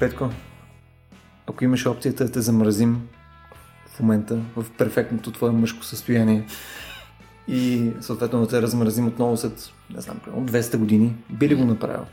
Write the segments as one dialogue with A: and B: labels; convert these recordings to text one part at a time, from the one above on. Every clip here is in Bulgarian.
A: Петко, ако имаш опцията да те замразим в момента в перфектното твое мъжко състояние и съответно да те размразим отново след, не знам, от 200 години, би ли го направил?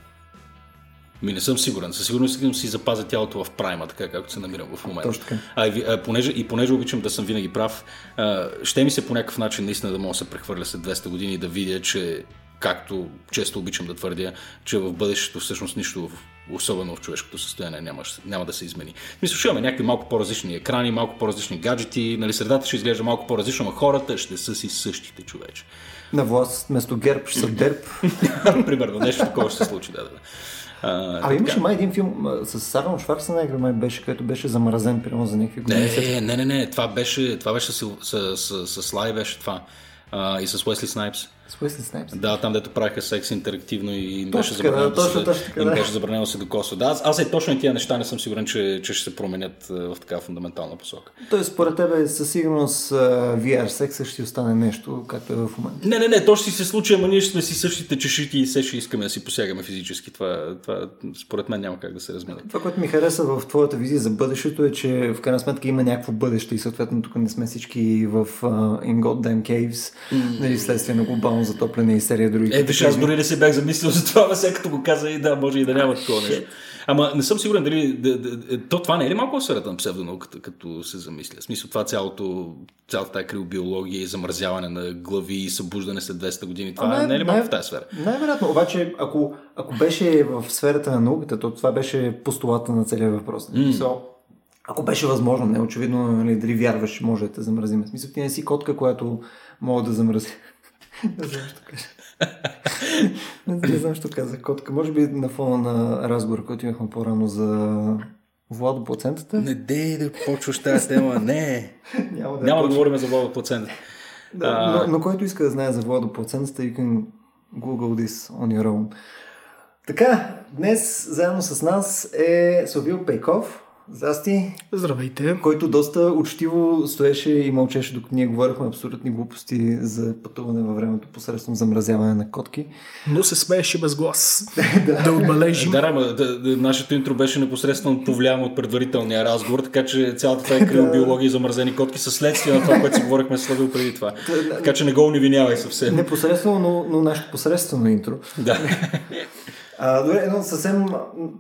B: Ми не съм сигурен. Със сигурност искам си запазя тялото в прайма, така както се намирам в момента.
A: Точно така.
B: А, и, а, понеже, и понеже обичам да съм винаги прав, а, ще ми се по някакъв начин наистина да мога да се прехвърля след 200 години и да видя, че както често обичам да твърдя, че в бъдещето всъщност нищо, особено в човешкото състояние, няма, няма да се измени. Мисля, ще имаме някакви малко по-различни екрани, малко по-различни гаджети, нали, средата ще изглежда малко по-различно, но хората ще са си същите човече.
A: На власт вместо герб ще са дерб.
B: Примерно, нещо такова ще се случи, да, да.
A: А, а имаше май един филм с Арнолд Шварценеггер, май беше, който беше замразен, примерно за някакви
B: години. Не, не, не, не, това беше, това беше с, с, с, с, с Лай, беше това. А, и с Уесли Снайпс.
A: С Уесли Снайпс.
B: Да, там дето правиха секс интерактивно и им
A: беше забранено да, точно, точно,
B: им беше забранено да се докосва. Да, аз, аз и точно и тия неща не съм сигурен, че, че ще се променят в така фундаментална посока.
A: Тоест, според тебе със сигурност VR секса ще остане нещо, както е в момента.
B: Не, не, не, то ще се случи, ама ние ще сме си същите чешити и все ще искаме да си посягаме физически. Това, това според мен няма как да се размине.
A: Това, което ми хареса в твоята визия за бъдещето е, че в крайна сметка има някакво бъдеще и съответно тук не сме всички в uh, In Goddamn Caves, mm. нали, следствие на глобално затопляне и серия други.
B: Е, виж, аз дори не се бях замислил за това, сега като го каза и да, може и да няма такова нещо. Ама не съм сигурен дали. Да, да, да, то това не е ли малко сферата на псевдонауката, като се замисля? В смисъл това цялото, цялата тази криобиология и замразяване на глави и събуждане след 200 години. Това а, не, не е ли малко най- в тази сфера?
A: Най-вероятно. Обаче, ако, ако беше в сферата на науката, то това беше постулата на целия въпрос. Mm. So, ако беше възможно, не очевидно, нали, дали вярваш, може да те замразим. В смисъл, ти не си котка, която мога да замрази. Не знам, що кажа не знам, що казах котка. Може би на фона на разговор, който имахме по-рано за Владо плацентата?
B: Не дей да почваш тази тема, не. Няма да, Няма да говорим за Владо плацентата.
A: Да, а... но, но който иска да знае за Владо плацентата, you can Google this on your own. Така, днес заедно с нас е Совил Пейков, Здрасти.
C: Здравейте.
A: Който доста учтиво стоеше и мълчеше, докато ние говорихме абсолютни глупости за пътуване във времето посредством замразяване на котки.
C: Но се смееше без глас. да. да отбележим.
B: Да, да, да, да, нашето интро беше непосредствено повлияно от предварителния разговор, така че цялата тази криобиология и замразени котки са следствие на това, което си говорихме с Славил преди това. Така че не го унивинявай съвсем.
A: Непосредствено, но, но нашето посредствено интро.
B: Да.
A: А, добре, едно съвсем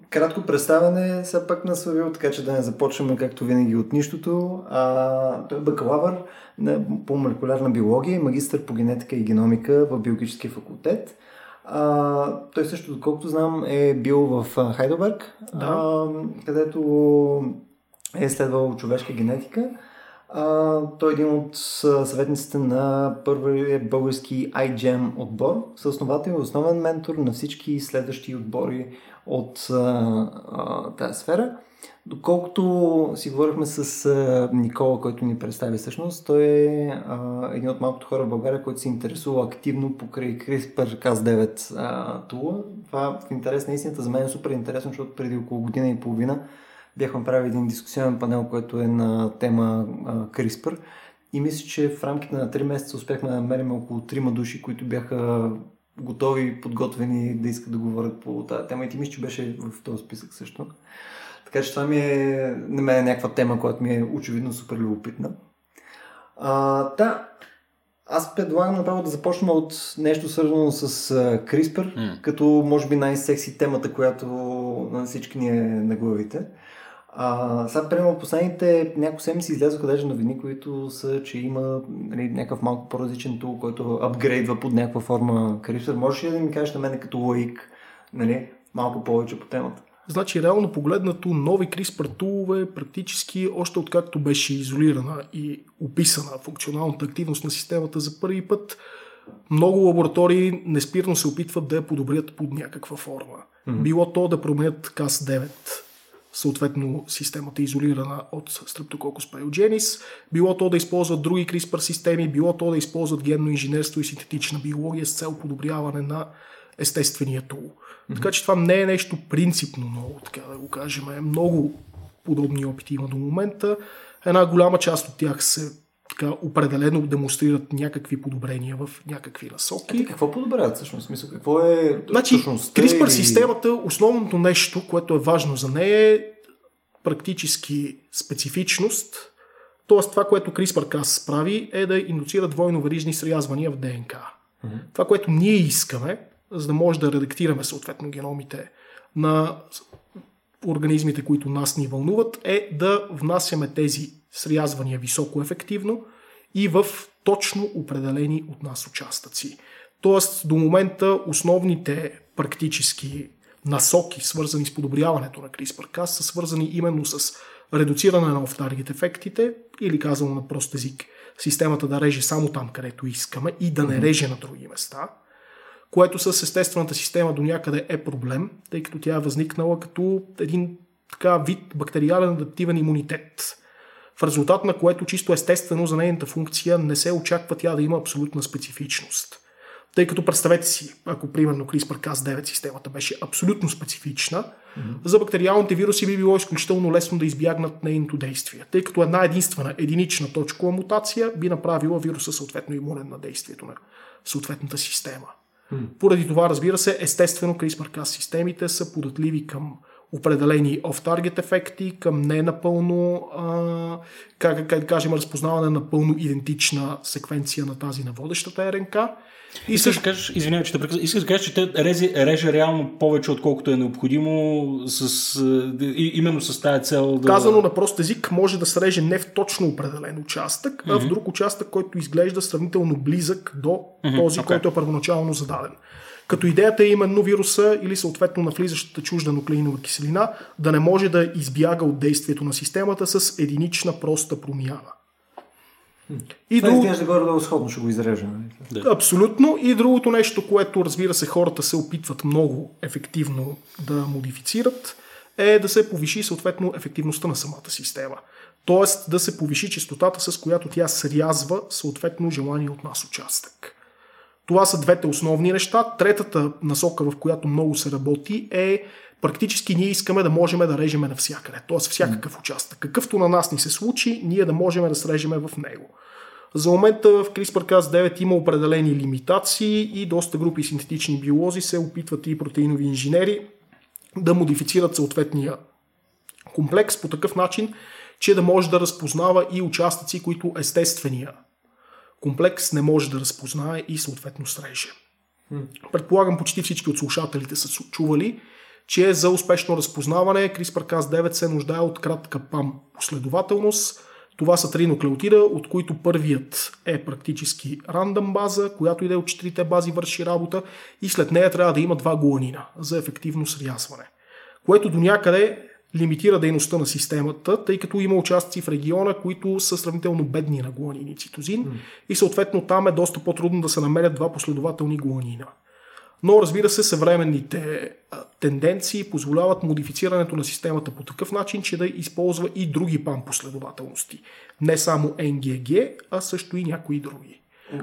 A: кратко представяне, все пак на Славил, така че да не започваме както винаги от нищото. А, той е бакалавър на, по молекулярна биология и магистър по генетика и геномика в биологическия факултет. А, той също, доколкото знам, е бил в Хайдълберг, да. а, където е изследвал човешка генетика. А, той е един от съветниците на първия български iGEM отбор, съосновател и основен ментор на всички следващи отбори от а, а, тази сфера. Доколкото си говорихме с а, Никола, който ни представи всъщност, той е а, един от малкото хора в България, който се интересува активно покрай CRISPR-Cas9 тула. Това в интерес на истината за мен е супер интересно, защото преди около година и половина бяхме правили един дискусионен панел, който е на тема CRISPR. И мисля, че в рамките на 3 месеца успяхме да намерим около 3 души, които бяха готови, подготвени да искат да говорят по тази тема. И ти мисля, че беше в този списък също. Така че това ми е на мен е някаква тема, която ми е очевидно супер любопитна. А, да, аз предлагам направо да започнем от нещо свързано с CRISPR, mm. като може би най-секси темата, която на всички ни е на главите. А, сега, примерно, последните няколко седмици излязоха даже новини, които са, че има нали, някакъв малко по-различен тул, който апгрейдва под някаква форма CRISPR. Можеш ли да ми кажеш на мен като лаик нали, малко повече по темата?
C: Значи, реално погледнато, нови CRISPR тулове практически още откакто беше изолирана и описана функционалната активност на системата за първи път, много лаборатории неспирно се опитват да я подобрят под някаква форма. Mm-hmm. Било то да променят CAS-9 съответно системата е изолирана от Streptococcus pyogenes, било то да използват други CRISPR системи, било то да използват генно инженерство и синтетична биология с цел подобряване на естествения тул. Mm-hmm. Така че това не е нещо принципно много, така да го кажем. Е много подобни опити има до момента. Една голяма част от тях се така определено демонстрират някакви подобрения в някакви насоки.
A: Е, какво подобряват всъщност? Смисъл, какво е
C: значи, CRISPR системата, основното нещо, което е важно за нея е практически специфичност, т.е. това, което CRISPR-Cas прави, е да индуцира двойно-верижни срязвания в ДНК. Mm-hmm. Това, което ние искаме, за да може да редактираме съответно геномите на организмите, които нас ни вълнуват, е да внасяме тези срязвания високо ефективно и в точно определени от нас участъци. Тоест, до момента основните практически насоки, свързани с подобряването на CRISPR-Cas, са свързани именно с редуциране на off-target ефектите, или казано на прост език, системата да реже само там, където искаме и да не реже на други места, което с естествената система до някъде е проблем, тъй като тя е възникнала като един така вид бактериален адаптивен имунитет, в резултат на което чисто естествено за нейната функция не се очаква тя да има абсолютна специфичност. Тъй като представете си, ако примерно CRISPR-Cas9 системата беше абсолютно специфична, mm-hmm. за бактериалните вируси би било изключително лесно да избягнат нейното действие, тъй като една единствена единична точкова мутация би направила вируса съответно имунен на действието на съответната система. Mm-hmm. Поради това, разбира се, естествено CRISPR-Cas системите са податливи към определени off-target ефекти, към не напълно, а, как, да кажем, разпознаване на напълно идентична секвенция на тази на водещата РНК
B: и да кажеш, извинявай, че те прекъсвам, искаш да кажеш, че те реже, реже реално повече, отколкото е необходимо, с, и, именно с тази цел
C: да... Казано на прост език, може да се реже не в точно определен участък, mm-hmm. а в друг участък, който изглежда сравнително близък до mm-hmm. този, okay. който е първоначално зададен. Като идеята е именно вируса или съответно на влизащата чужда нуклеинова киселина да не може да избяга от действието на системата с единична проста промяна.
A: И Това друг... изглежда горе-долу сходно, ще го изрежем.
C: Нали? Да. Абсолютно. И другото нещо, което разбира се хората се опитват много ефективно да модифицират, е да се повиши съответно ефективността на самата система. Тоест да се повиши частотата, с която тя срязва съответно желание от нас участък. Това са двете основни неща. Третата насока, в която много се работи е практически ние искаме да можем да режеме навсякъде, т.е. всякакъв участък. Какъвто на нас ни се случи, ние да можем да срежеме в него. За момента в CRISPR-Cas9 има определени лимитации и доста групи синтетични биолози се опитват и протеинови инженери да модифицират съответния комплекс по такъв начин, че да може да разпознава и участъци, които естествения комплекс не може да разпознае и съответно среже. Предполагам, почти всички от слушателите са чували, че за успешно разпознаване CRISPR-Cas9 се нуждае от кратка ПАМ последователност. Това са три нуклеотида, от които първият е практически рандъм база, която иде от четирите бази върши работа и след нея трябва да има два гуанина за ефективно срязване. Което до някъде лимитира дейността на системата, тъй като има участъци в региона, които са сравнително бедни на гуанин и цитозин mm. и съответно там е доста по-трудно да се намерят два последователни гуанина. Но разбира се, съвременните тенденции позволяват модифицирането на системата по такъв начин, че да използва и други пан последователности. Не само NGG, а също и някои други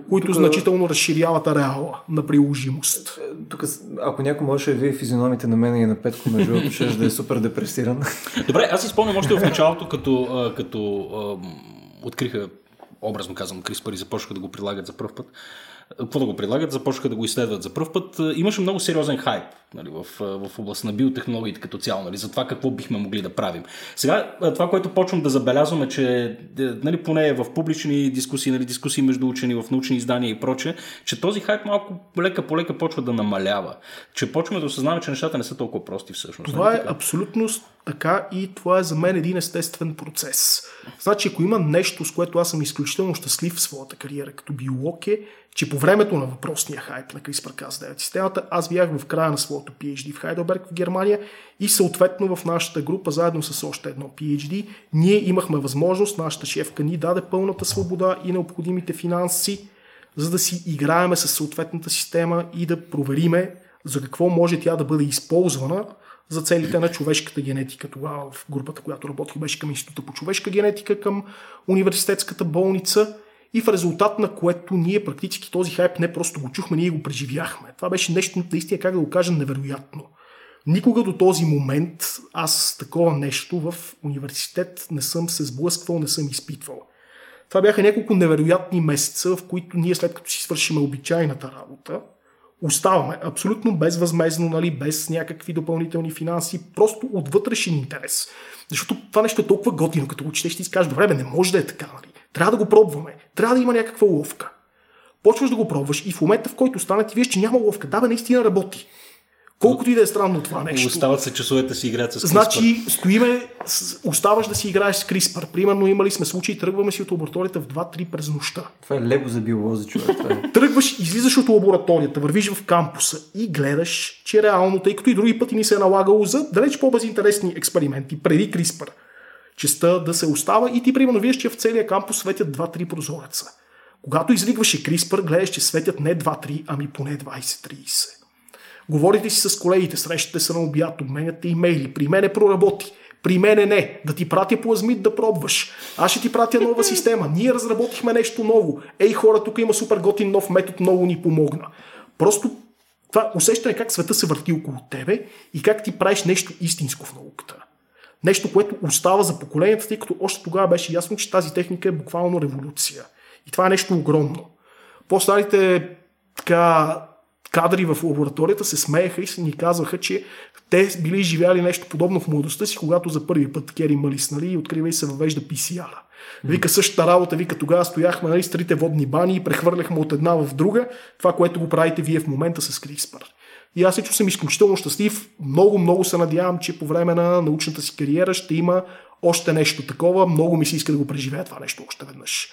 C: които тук... значително разширяват ареала на приложимост.
A: Тук, ако някой може да види физиономите на мен и на Петко, между другото, ще да е супер депресиран.
B: Добре, аз си спомням още в началото, като, като откриха, образно казвам, CRISPR и започнаха да го прилагат за първ път какво да го предлагат, започнаха да го изследват за първ път. Имаше много сериозен хайп нали, в, в област на биотехнологиите като цяло, нали, за това какво бихме могли да правим. Сега, това, което почвам да забелязвам е, че нали, поне в публични дискусии, нали, дискусии между учени, в научни издания и проче, че този хайп малко лека по лека почва да намалява. Че почваме да осъзнаваме, че нещата не са толкова прости всъщност.
C: Това нали, е абсолютно така и това е за мен един естествен процес. Значи, ако има нещо, с което аз съм изключително щастлив в своята кариера като биолог е, че по времето на въпросния хайп на CRISPR-Cas9 системата, аз бях в края на своето PhD в Хайдълберг в Германия и съответно в нашата група, заедно с още едно PhD, ние имахме възможност, нашата шефка ни даде пълната свобода и необходимите финанси, за да си играеме с съответната система и да провериме за какво може тя да бъде използвана за целите на човешката генетика. Тогава в групата, която работих, беше към Института по човешка генетика, към университетската болница и в резултат на което ние практически този хайп не просто го чухме, ние го преживяхме. Това беше нещо наистина, как да го кажа, невероятно. Никога до този момент аз такова нещо в университет не съм се сблъсквал, не съм изпитвал. Това бяха няколко невероятни месеца, в които ние след като си свършим обичайната работа, оставаме абсолютно безвъзмезно, нали, без някакви допълнителни финанси, просто от вътрешен интерес. Защото това нещо е толкова готино, като го ще си кажеш, добре, не може да е така, нали? Трябва да го пробваме. Трябва да има някаква ловка. Почваш да го пробваш и в момента, в който стане, ти виж, че няма ловка. Да, бе, наистина работи. Колкото и да е странно това нещо.
B: Остават се часовете си играят с CRISPR.
C: Значи, стоиме, оставаш да си играеш с CRISPR. Примерно имали сме случаи, тръгваме си от лабораторията в 2-3 през нощта.
A: Това е лего за биолози, човек. Това е.
C: Тръгваш, излизаш от лабораторията, вървиш в кампуса и гледаш, че реално, тъй като и други пъти ни се е налагало за далеч по-безинтересни експерименти, преди CRISPR, честа да се остава и ти примерно виждаш, че в целия кампус светят 2-3 прозореца. Когато извикваше CRISPR, гледаш, че светят не 2-3, ами поне 20-30. Говорите си с колегите, срещате се на обяд, обменяте имейли. При мене проработи. При мене не. Да ти пратя плазмит да пробваш. Аз ще ти пратя нова система. Ние разработихме нещо ново. Ей, хора, тук има супер готин нов метод, много ни помогна. Просто това усещане как света се върти около тебе и как ти правиш нещо истинско в науката. Нещо, което остава за поколенията, тъй като още тогава беше ясно, че тази техника е буквално революция. И това е нещо огромно. По-старите така, кадри в лабораторията се смееха и ни казваха, че те били живяли нещо подобно в младостта си, когато за първи път Кери Малис, нали, и открива и се въвежда PCR. Вика същата работа, вика тогава стояхме нали, с трите водни бани и прехвърляхме от една в друга, това, което го правите вие в момента с CRISPR. И аз лично съм изключително щастлив. Много, много се надявам, че по време на научната си кариера ще има още нещо такова. Много ми се иска да го преживея това нещо още веднъж.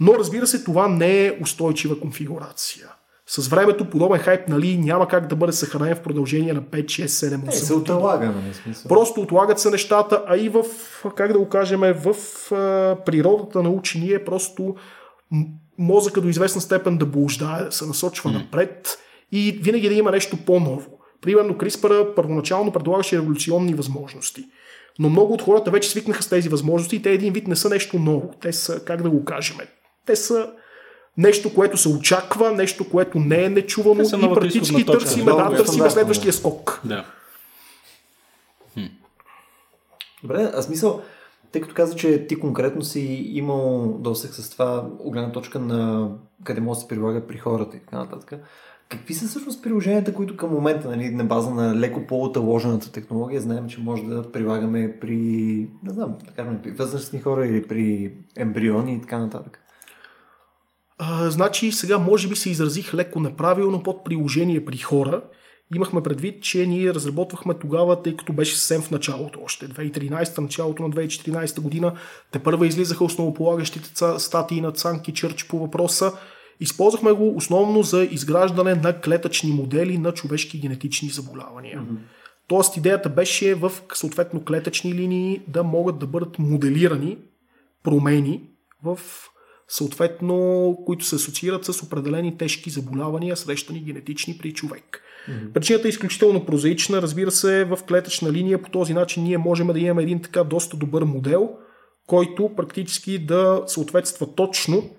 C: Но разбира се, това не е устойчива конфигурация. С времето подобен хайп нали, няма как да бъде съхранен в продължение на 5, 6, 7, 8
A: Е, се отлага, нали, смисъл.
C: Просто отлагат се нещата, а и в, как да го кажем, в а, природата на учени е просто мозъка до известна степен да блуждае, да се насочва mm. напред и винаги да има нещо по-ново. Примерно CRISPR първоначално предлагаше революционни възможности. Но много от хората вече свикнаха с тези възможности и те един вид не са нещо ново. Те са, как да го кажем, те са нещо, което се очаква, нещо, което не е нечувано и практически търсиме, да,
A: стандартно,
C: следващия скок.
B: Да.
A: Добре, а смисъл, тъй като каза, че ти конкретно си имал досег с това от гледна точка на къде може да се прилага при хората и така нататък. Какви са всъщност приложенията, които към момента, нали, на база на леко по-оталожената технология, знаем, че може да прилагаме при, не знам, да кажем, при възрастни хора или при ембриони и така нататък?
C: А, значи сега може би се изразих леко неправилно под приложение при хора. Имахме предвид, че ние разработвахме тогава, тъй като беше съвсем в началото, още 2013, началото на 2014 година, те първа излизаха основополагащите статии на Цанки Чърч по въпроса. Използвахме го основно за изграждане на клетъчни модели на човешки генетични заболявания. Mm-hmm. Тоест идеята беше в съответно клетъчни линии да могат да бъдат моделирани промени в съответно, които се асоциират с определени тежки заболявания, срещани генетични при човек. Mm-hmm. Причината е изключително прозаична. Разбира се, в клетъчна линия по този начин ние можем да имаме един така доста добър модел, който практически да съответства точно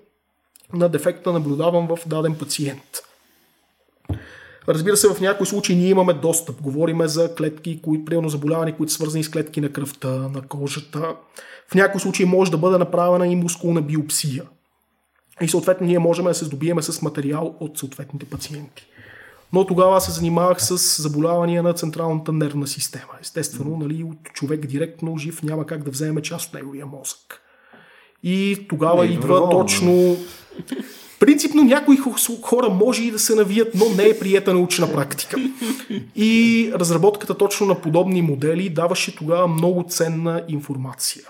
C: на дефекта наблюдаван в даден пациент. Разбира се, в някои случаи ние имаме достъп. Говориме за клетки, които, примерно заболявания, които са свързани с клетки на кръвта, на кожата. В някои случаи може да бъде направена и мускулна биопсия. И съответно ние можем да се здобиеме с материал от съответните пациенти. Но тогава аз се занимавах с заболявания на централната нервна система. Естествено, нали, от човек директно жив няма как да вземе част от неговия мозък. И тогава
A: Не,
C: идва
A: доброволно.
C: точно... Принципно някои хора може и да се навият, но не е приета научна практика. И разработката точно на подобни модели даваше тогава много ценна информация.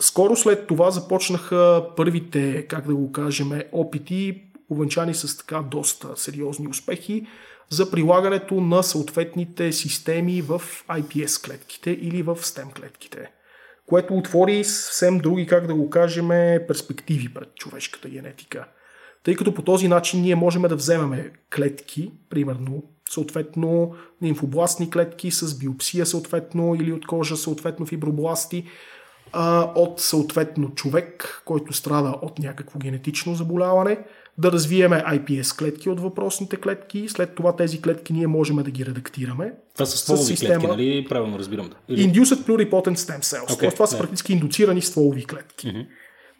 C: Скоро след това започнаха първите, как да го кажем, опити, увенчани с така доста сериозни успехи, за прилагането на съответните системи в IPS клетките или в STEM клетките, което отвори съвсем други, как да го кажем, перспективи пред човешката генетика. Тъй като по този начин ние можем да вземем клетки, примерно, съответно лимфобластни клетки с биопсия, съответно, или от кожа, съответно фибробласти, а, от съответно човек, който страда от някакво генетично заболяване, да развиеме IPS клетки от въпросните клетки. След това тези клетки ние можем да ги редактираме.
B: Това са стволови клетки, нали? Правилно разбирам. Или...
C: Induced pluripotent stem cells.
B: Okay,
C: Okay, това са
B: да.
C: практически индуцирани стволови клетки.
B: Мгм.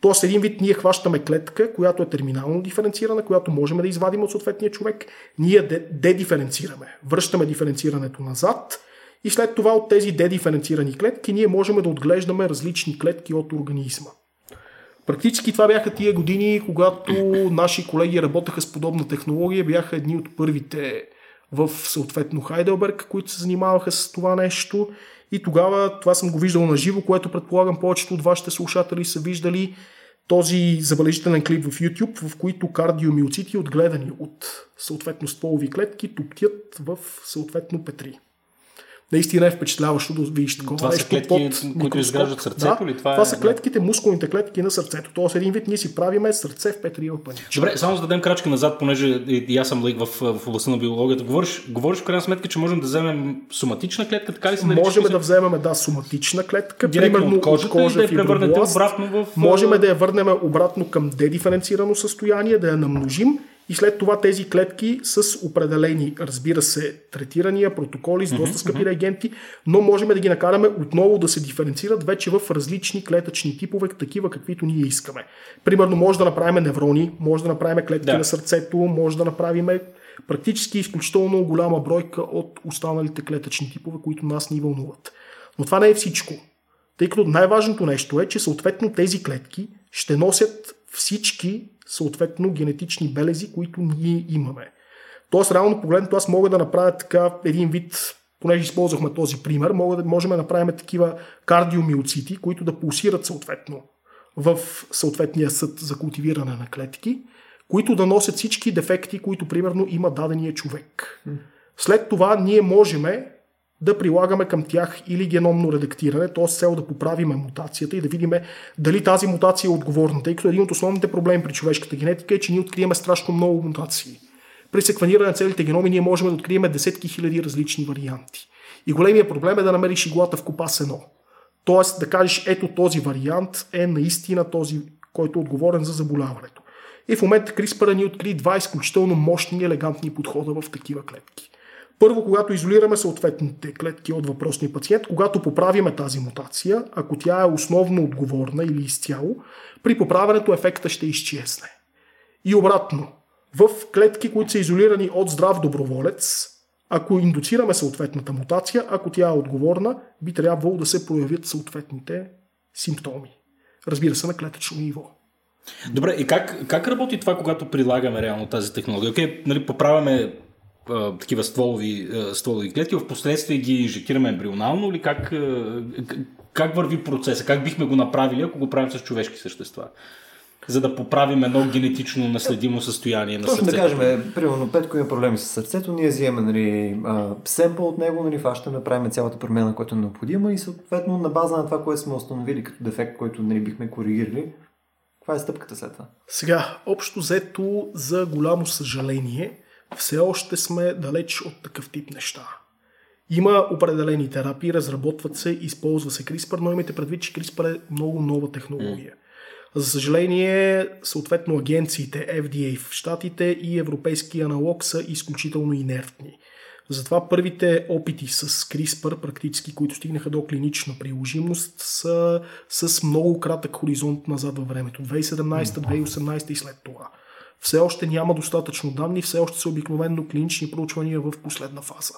C: Тоест, един вид ние хващаме клетка, която е терминално диференцирана, която можем да извадим от съответния човек, ние дедиференцираме, връщаме диференцирането назад и след това от тези дедиференцирани клетки ние можем да отглеждаме различни клетки от организма. Практически това бяха тия години, когато наши колеги работеха с подобна технология, бяха едни от първите в съответно Хайделберг, които се занимаваха с това нещо. И тогава това съм го виждал на живо, което предполагам повечето от вашите слушатели са виждали този забележителен клип в YouTube, в които кардиомиоцити, отгледани от съответно стволови клетки, туптят в съответно петри наистина е впечатляващо да видиш такова
B: това
C: нещо
B: са клетки,
C: под
B: които изграждат сърцето
C: да,
B: ли? Това,
C: това
B: е,
C: са клетките, мускулните клетки на сърцето. Тоест един вид ние си правиме сърце в петрила пъничка.
B: Добре, само за да дадем крачка назад, понеже и, аз съм лейк в, в областта на биологията. Говориш, говориш в крайна сметка, че можем да вземем соматична клетка, така ли се нарича?
C: Можем да вземем да, соматична клетка,
B: Директно
C: примерно
B: от кожата
C: от кожа,
B: да я превърнете обратно в...
C: Можем да я върнем обратно към дедиференцирано състояние, да я намножим и след това тези клетки с определени, разбира се, третирания, протоколи с доста скъпи реагенти, но можем да ги накараме отново да се диференцират вече в различни клетъчни типове, такива каквито ние искаме. Примерно може да направим неврони, може да направим клетки
B: Да.
C: на сърцето, може да направим практически изключително голяма бройка от останалите клетъчни типове, които нас ни вълнуват. Но това не е всичко. Тъй като най-важното нещо е, че съответно тези клетки ще носят всички съответно генетични белези, които ние имаме. Тоест, реално погледнато, аз мога да направя така един вид, понеже използвахме този пример, можем да направим такива кардиомиоцити, които да пулсират съответно в съответния съд за култивиране на клетки, които да носят всички дефекти, които примерно има дадения човек. След това ние можем да прилагаме към тях или геномно редактиране, т.е. цел да поправиме мутацията и да видим дали тази мутация е отговорна, тъй като един от основните проблеми при човешката генетика е, че ние откриеме страшно много мутации. При секвениране на целите геноми ние можем да открием десетки хиляди различни варианти. И големия проблем е да намериш иглата в копа с едно. Тоест да кажеш, ето този вариант е наистина този, който е отговорен за заболяването. И в момента CRISPR ни откри два изключително мощни и елегантни подхода в такива клетки. Първо, когато изолираме съответните клетки от въпросния пациент, когато поправиме тази мутация, ако тя е основно отговорна или изцяло, при поправянето ефекта ще изчезне. И обратно, в клетки, които са изолирани от здрав доброволец, ако индуцираме съответната мутация, ако тя е отговорна, би трябвало да се проявят съответните симптоми. Разбира се, на клетъчно ниво.
B: Добре, и как, как работи това, когато прилагаме реално тази технология? Окей, нали, поправяме а, такива стволови, а, стволови клетки, в последствие ги инжектираме ембрионално или как, а, как върви процеса? Как бихме го направили, ако го правим с човешки същества? За да поправим едно генетично наследимо състояние на
A: Точно да
B: сърцето.
A: кажем, примерно Петко има проблеми с сърцето, ние взимаме нали, семпъл от него, нали, фащаме, правим цялата промяна, която е необходима и съответно на база на това, което сме установили като дефект, който нали, бихме коригирали, каква е стъпката след това?
C: Сега, общо взето, за голямо съжаление, все още сме далеч от такъв тип неща. Има определени терапии, разработват се, използва се CRISPR, но имайте предвид, че CRISPR е много нова технология. За съжаление, съответно агенциите FDA в Штатите и европейски аналог са изключително инертни. Затова първите опити с CRISPR, практически, които стигнаха до клинична приложимост, са с много кратък хоризонт назад във времето. 2017, 2018 и след това. Все още няма достатъчно данни, все още са обикновено клинични проучвания в последна фаза.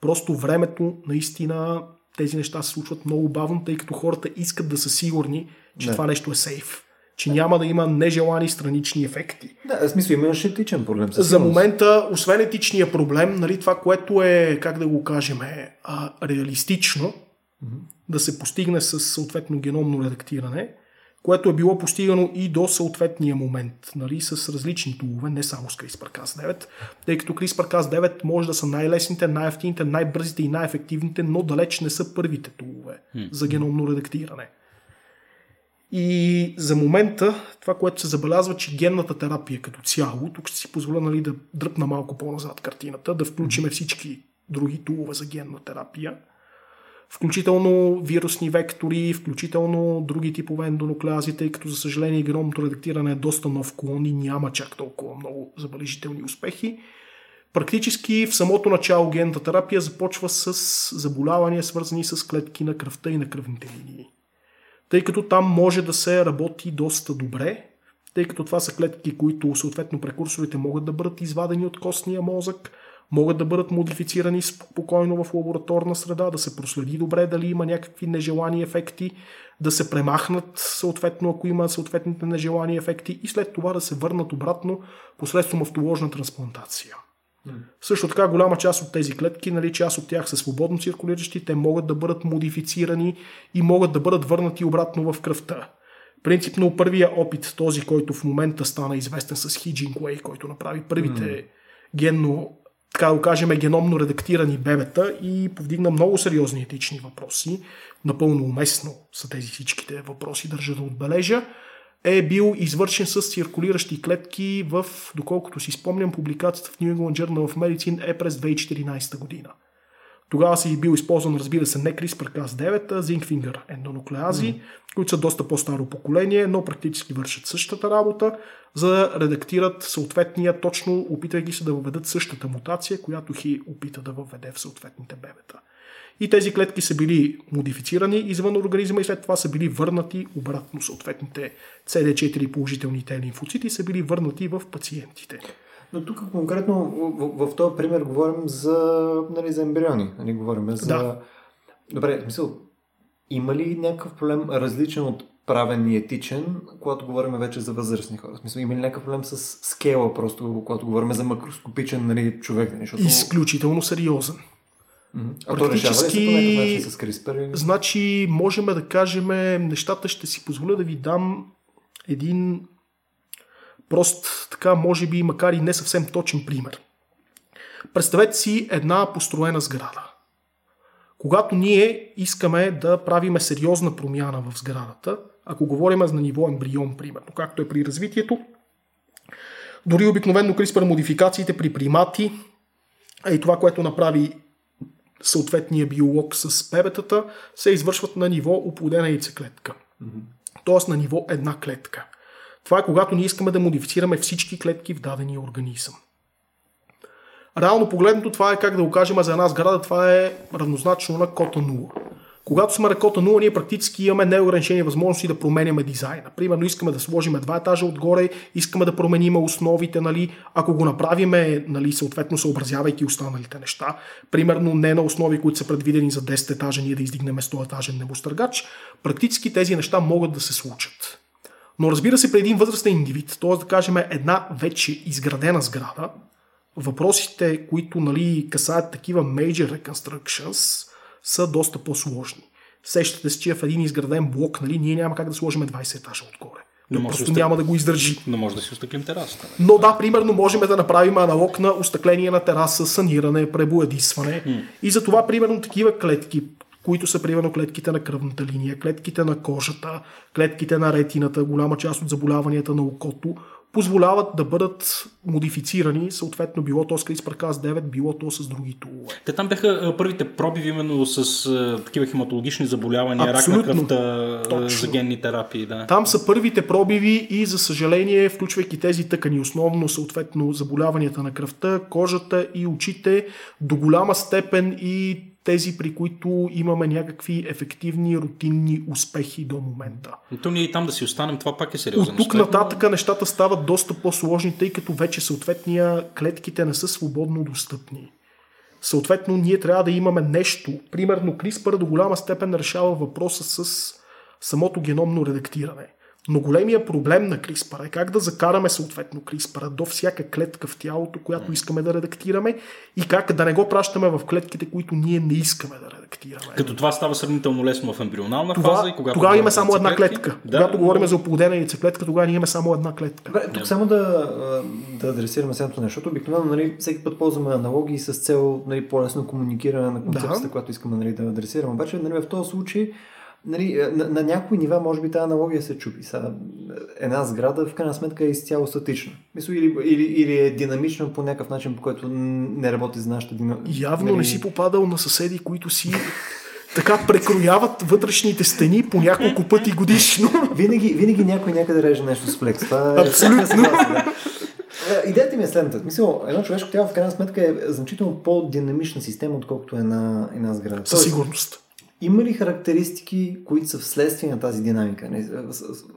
C: Просто времето, наистина, тези неща се случват много бавно, тъй като хората искат да са сигурни, че
A: Да.
C: това нещо е сейф. Че няма да има нежелани странични ефекти.
A: Да, в смисъл имаш етичен проблем.
C: За момента, освен етичния проблем, нали, това, което е, как да го кажем, е, а, реалистично да се постигне с съответно геномно редактиране, което е било постигано и до съответния момент, нали, с различни тулове, не само с CRISPR-Cas9, тъй като CRISPR-Cas9 може да са най-лесните, най-ефтините, най-бързите и най-ефективните, но далеч не са първите тулове за геномно редактиране. И за момента това, което се забелязва, че генната терапия като цяло, тук ще си позволя нали, да дръпна малко по-назад картината, да включиме всички други тулове за генна терапия, включително вирусни вектори, включително други типове ендонуклеази, тъй като за съжаление геномното редактиране е доста нов клон и няма чак толкова много забележителни успехи. Практически в самото начало генната терапия започва с заболявания, свързани с клетки на кръвта и на кръвните линии. тъй като там може да се работи доста добре, тъй като това са клетки, които съответно прекурсорите могат да бъдат извадени от костния мозък, могат да бъдат модифицирани спокойно в лабораторна среда, да се проследи добре дали има някакви нежелани ефекти, да се премахнат съответно, ако има съответните нежелани ефекти и след това да се върнат обратно посредством автоложна трансплантация. Mm. Също така голяма част от тези клетки, нали, част от тях са свободно циркулиращи, те могат да бъдат модифицирани и могат да бъдат върнати обратно в кръвта. Принципно първия опит, този, който в момента стана известен с Хиджинг Уей, който направи първите mm. генно така да кажем, геномно редактирани бебета и повдигна много сериозни етични въпроси. Напълно уместно са тези всичките въпроси, държа да отбележа. Е бил извършен с циркулиращи клетки в, доколкото си спомням, публикацията в New England Journal of Medicine е през 2014 година. Тогава си бил използван, разбира се, не CRISPR-Cas9, а Zinc ендонуклеази, mm. които са доста по-старо поколение, но практически вършат същата работа, за да редактират съответния, точно опитвайки се да въведат същата мутация, която Хи опита да въведе в съответните бебета. И тези клетки са били модифицирани извън организма и след това са били върнати обратно. Съответните CD4 положителните лимфоцити са били върнати в пациентите.
A: Но тук конкретно в, в, в този пример говорим за, нали, за ембриони. Нали, говорим за... Да. Добре, мисъл, има ли някакъв проблем различен от правен и етичен, когато говорим вече за възрастни хора? В смисъл, има ли някакъв проблем с скела, просто когато говорим за макроскопичен нали, човек? Нали,
C: защото... Изключително сериозен.
A: Mm-hmm. А Практически, то решава ли се с CRISPR?
C: Значи, можем да кажем, нещата ще си позволя да ви дам един Прост, така, може би, макар и не съвсем точен пример. Представете си една построена сграда. Когато ние искаме да правиме сериозна промяна в сградата, ако говорим на ниво ембрион, примерно, както е при развитието, дори обикновено CRISPR модификациите при примати, а и това, което направи съответния биолог с бебетата, се извършват на ниво оплодена яйцеклетка. Mm-hmm. Тоест на ниво една клетка. Това е когато ние искаме да модифицираме всички клетки в дадения организъм. Реално погледнато това е как да го кажем за една сграда, това е равнозначно на кота 0. Когато сме на кота 0, ние практически имаме неограничени възможности да променяме дизайна. Примерно искаме да сложим два етажа отгоре, искаме да променим основите, нали, ако го направиме, нали, съответно съобразявайки останалите неща. Примерно не на основи, които са предвидени за 10 етажа, ние да издигнем 100 етажен небостъргач. Практически тези неща могат да се случат. Но разбира се, при един възрастен индивид, т.е. да кажем една вече изградена сграда, въпросите, които нали, касаят такива major reconstructions, са доста по-сложни. Сещате се, че в един изграден блок нали, ние няма как да сложим 20 етажа отгоре. Но просто да няма да го издържи.
B: Но може да си остъклим терасата.
C: Но да, примерно можем да направим аналог на остъкление на тераса, саниране, пребоядисване. Mm. И за това, примерно, такива клетки, които са примерно клетките на кръвната линия, клетките на кожата, клетките на ретината, голяма част от заболяванията на окото, позволяват да бъдат модифицирани, съответно било то с CRISPR-Cas9, било то с други тулове.
B: Те там бяха първите проби именно с а, такива хематологични заболявания, Абсолютно. рак на кръвта, Точно. за генни терапии. Да.
C: Там са първите пробиви и за съжаление, включвайки тези тъкани, основно съответно заболяванията на кръвта, кожата и очите, до голяма степен и тези, при които имаме някакви ефективни, рутинни успехи до момента.
B: То ние и там да си останем, това пак е сериозно.
C: От тук нататък нещата стават доста по-сложни, тъй като вече съответния клетките не са свободно достъпни. Съответно, ние трябва да имаме нещо. Примерно, CRISPR до голяма степен решава въпроса с самото геномно редактиране. Но големия проблем на CRISPR е как да закараме съответно CRISPR до всяка клетка в тялото, която искаме да редактираме и как да не го пращаме в клетките, които ние не искаме да редактираме.
B: Като това става сравнително лесно в ембрионална
C: това,
B: фаза и когато.
C: Тогава имаме само една клетка. Да, когато говорим за оплодена яйцеклетка, тогава ние имаме само една клетка.
A: Добре, тук само да, да адресираме следното нещо, защото обикновено нали, всеки път ползваме аналогии с цел нали, по-лесно комуникиране на концепцията, да. която искаме нали, да адресираме. Обаче нали, в този случай нали, на, на някои нива, може би, тази аналогия се чупи. Са, една сграда, в крайна сметка, е изцяло статична. Мисля, или, или, или е динамична по някакъв начин, по който не работи за нашата динамика.
C: Явно нали... не си попадал на съседи, които си така прекрояват вътрешните стени по няколко пъти годишно.
A: Винаги, винаги някой някъде реже нещо с флекс. Това
C: е... Абсолютно.
A: Е, идеята ми е следната. Мисля, едно човешко тяло в крайна сметка е значително по-динамична система, отколкото една, една сграда.
C: Със сигурност.
A: Има ли характеристики, които са вследствие на тази динамика, не,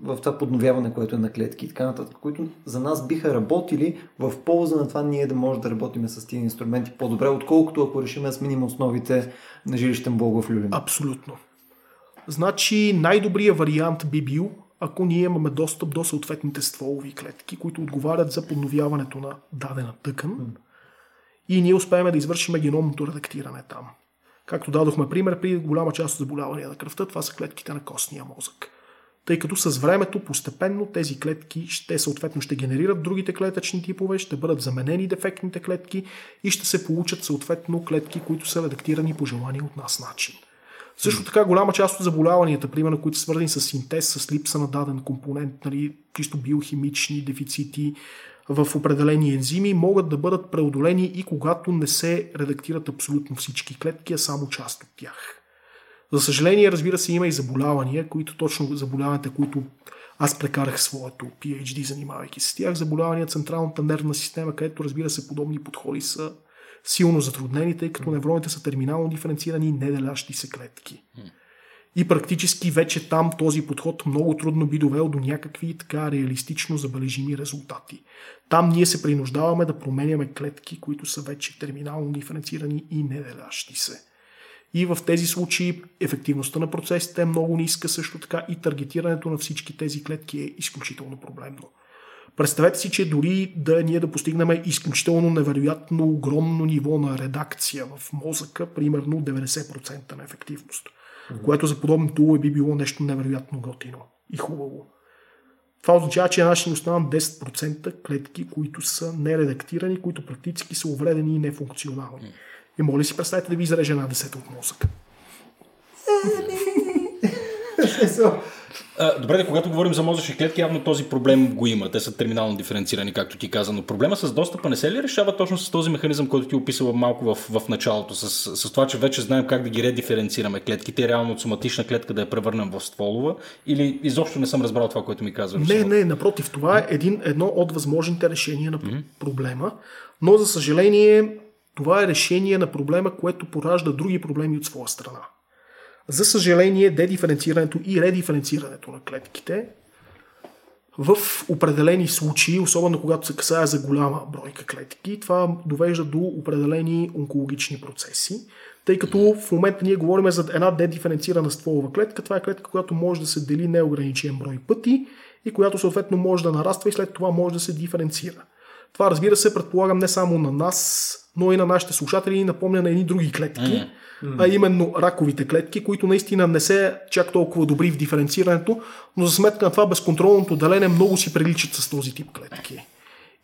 A: в това подновяване, което е на клетки и така нататък, които за нас биха работили в полза на това ние да можем да работим с тези инструменти по-добре, отколкото ако решим да сменим основите на жилищен блок в люлин?
C: Абсолютно. Значи най-добрият вариант би бил, ако ние имаме достъп до съответните стволови клетки, които отговарят за подновяването на дадена тъкан mm. и ние успеем да извършим геномното редактиране там. Както дадохме пример при голяма част от заболявания на кръвта, това са клетките на костния мозък. Тъй като с времето постепенно тези клетки ще съответно ще генерират другите клетъчни типове, ще бъдат заменени дефектните клетки и ще се получат съответно клетки, които са редактирани по желание от нас начин. Също така голяма част от заболяванията, примерно, които са свързани с синтез, с липса на даден компонент, нали, чисто биохимични дефицити в определени ензими, могат да бъдат преодолени и когато не се редактират абсолютно всички клетки, а само част от тях. За съжаление, разбира се, има и заболявания, които точно заболяванията, които аз прекарах своето PhD, занимавайки се с тях, заболявания централната нервна система, където, разбира се, подобни подходи са силно затруднени, тъй като невроните са терминално диференцирани неделящи се клетки. И практически вече там този подход много трудно би довел до някакви така реалистично забележими резултати. Там ние се принуждаваме да променяме клетки, които са вече терминално диференцирани и неделящи се. И в тези случаи ефективността на процесите е много ниска, също така и таргетирането на всички тези клетки е изключително проблемно. Представете си, че дори да ние да постигнем изключително невероятно огромно ниво на редакция в мозъка, примерно 90% на ефективност, mm-hmm. което за подобни тулове би било нещо невероятно готино и хубаво. Това означава, че наши ни останат 10% клетки, които са нередактирани, които практически са увредени и нефункционални. И моля си представете да ви изреже една десета от
B: А, добре, да, когато говорим за мозъчни клетки, явно този проблем го има. Те са терминално диференцирани, както ти каза. Но проблема с достъпа не се ли решава точно с този механизъм, който ти описала малко в, в началото? С, с това, че вече знаем как да ги редиференцираме клетките реално от соматична клетка да я превърнем в стволова? Или изобщо не съм разбрал това, което ми казваш?
C: Не, не, напротив. Това е един, едно от възможните решения на mm-hmm. проблема. Но, за съжаление, това е решение на проблема, което поражда други проблеми от своя страна. За съжаление, дедиференцирането и редиференцирането на клетките в определени случаи, особено когато се касае за голяма бройка клетки, това довежда до определени онкологични процеси, тъй като в момента ние говорим за една дедиференцирана стволова клетка. Това е клетка, която може да се дели неограничен брой пъти и която съответно може да нараства и след това може да се диференцира. Това разбира се, предполагам не само на нас, но и на нашите слушатели и напомня на едни други клетки, mm а именно раковите клетки, които наистина не се чак толкова добри в диференцирането, но за сметка на това безконтролното деление много си приличат с този тип клетки.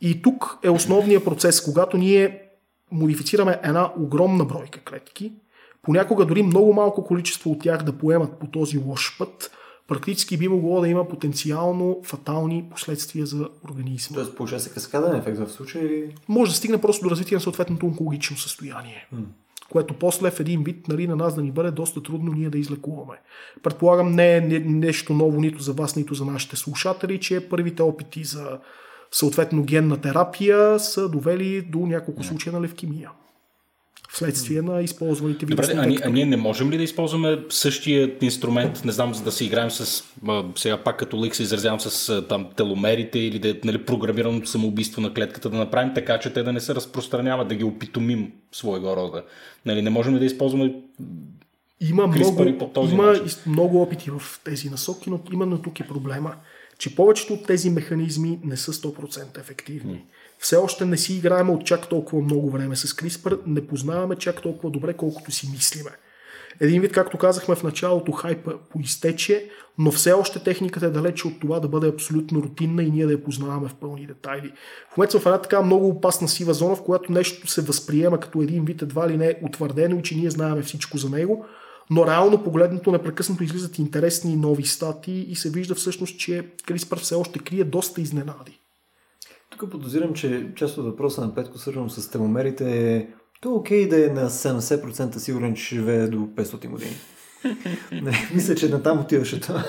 C: И тук е основният процес, когато ние модифицираме една огромна бройка клетки, понякога дори много малко количество от тях да поемат по този лош път, практически би могло да има потенциално фатални последствия за организма.
A: Тоест, получава се каскаден ефект в случая или...
C: Може да стигне просто до развитие на съответното онкологично състояние. Mm. Което после в един вид нали, на нас да ни бъде доста трудно ние да излекуваме. Предполагам, не е нещо ново нито за вас, нито за нашите слушатели, че първите опити за съответно генна терапия са довели до няколко случая на левкемия вследствие на използваните
B: вирусни Добре, а, а ние не можем ли да използваме същия инструмент, не знам, за да се играем с, а, сега пак като лик се изразявам с там теломерите или да нали, програмираното самоубийство на клетката, да направим така, че те да не се разпространяват, да ги опитомим своего рода. Нали, не можем ли да използваме
C: има много, по този има начин? много опити в тези насоки, но именно тук е проблема, че повечето от тези механизми не са 100% ефективни. Mm все още не си играем от чак толкова много време с CRISPR, не познаваме чак толкова добре, колкото си мислиме. Един вид, както казахме в началото, хайпа поизтече, но все още техниката е далече от това да бъде абсолютно рутинна и ние да я познаваме в пълни детайли. В момента в една така много опасна сива зона, в която нещо се възприема като един вид едва ли не е утвърдено и че ние знаем всичко за него, но реално погледнато непрекъснато излизат интересни нови статии и се вижда всъщност, че CRISPR все още крие доста изненади.
A: Тук подозирам, че част от въпроса на Петко, свързано с теломерите е то е окей да е на 70% сигурен, че ще живее до 500 години. Не, мисля, че натам отиваше това.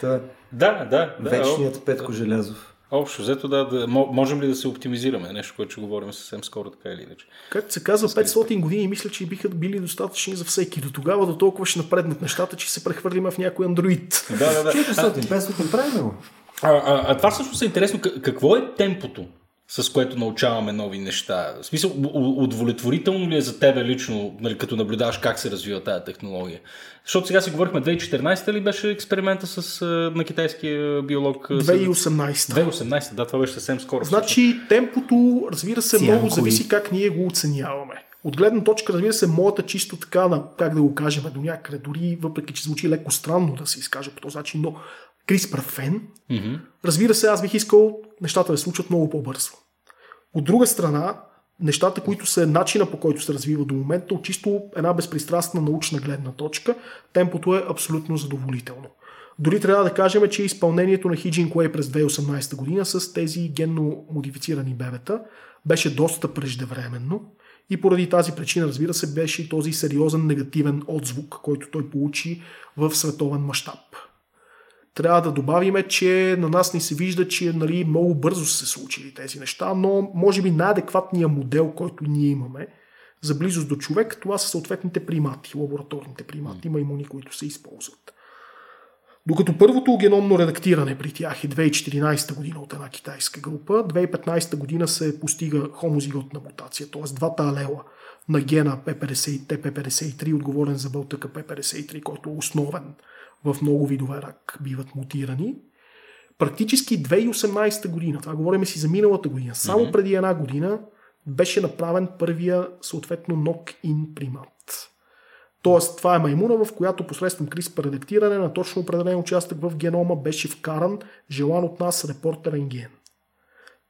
A: това
B: да, да,
A: да. Вечният Петко Желязов.
B: Общо, взето да, да, можем ли да се оптимизираме? Нещо, което ще говорим съвсем скоро, така или иначе.
C: Както се казва, 500 години мисля, че биха били достатъчни за всеки. До тогава до толкова ще напреднат нещата, че се прехвърлиме в някой андроид.
B: Да, да, да.
A: 400, 500, правилно.
B: А, а, а това всъщност е интересно. Какво е темпото с което научаваме нови неща? В смисъл, удовлетворително ли е за тебе лично, нали, като наблюдаваш как се развива тази технология? Защото сега си говорихме 2014 ли беше експеримента с, на китайския биолог?
C: 2018.
B: 2018, да, това беше съвсем скоро.
C: Значи темпото, разбира се, много зависи как ние го оценяваме. От гледна точка, разбира се, моята чисто така, на, как да го кажем, до някъде, дори въпреки, че звучи леко странно да се изкаже по този начин, но CRISPR фен,
B: Mm-hmm.
C: разбира се, аз бих искал нещата да се случат много по-бързо. От друга страна, нещата, които са начина по който се развива до момента, от чисто една безпристрастна научна гледна точка, темпото е абсолютно задоволително. Дори трябва да кажем, че изпълнението на Хиджин Куей през 2018 година с тези генно модифицирани бебета беше доста преждевременно и поради тази причина, разбира се, беше и този сериозен негативен отзвук, който той получи в световен мащаб. Трябва да добавиме, че на нас ни се вижда, че нали, много бързо са се случили тези неща, но може би най-адекватният модел, който ние имаме за близост до човек, това са съответните примати, лабораторните примати, маймуни, които се използват. Докато първото геномно редактиране при тях е 2014 година от една китайска група, 2015 година се постига хомозиготна мутация, т.е. двата алела на гена P50, TP53, отговорен за бълтъка P53, който е основен в много видове рак, биват мутирани. Практически 2018 година, това говорим си за миналата година, само
B: Мгм.
C: преди една година беше направен първия съответно нок-ин примат. Тоест, това е маймуна, в която посредством CRISPR редактиране на точно определен участък в генома беше вкаран желан от нас репортерен ген.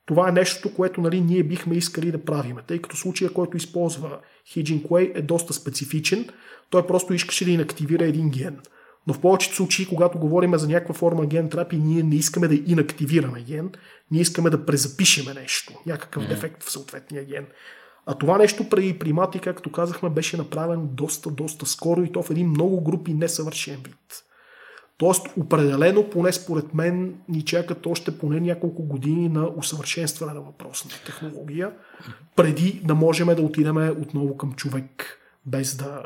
C: Това е нещо, което нали, ние бихме искали да правим, тъй като случая, който използва Хиджин Куей е доста специфичен. Той просто искаше да инактивира един ген. Но в повечето случаи, когато говорим за някаква форма ген трапи, ние не искаме да инактивираме ген, ние искаме да презапишеме нещо, някакъв дефект в съответния ген. А това нещо при примати, както казахме, беше направено доста, доста скоро и то в един много групи несъвършен вид. Тоест, определено, поне според мен, ни чакат още поне няколко години на усъвършенстване на въпросната технология, преди да можем да отидем отново към човек, без да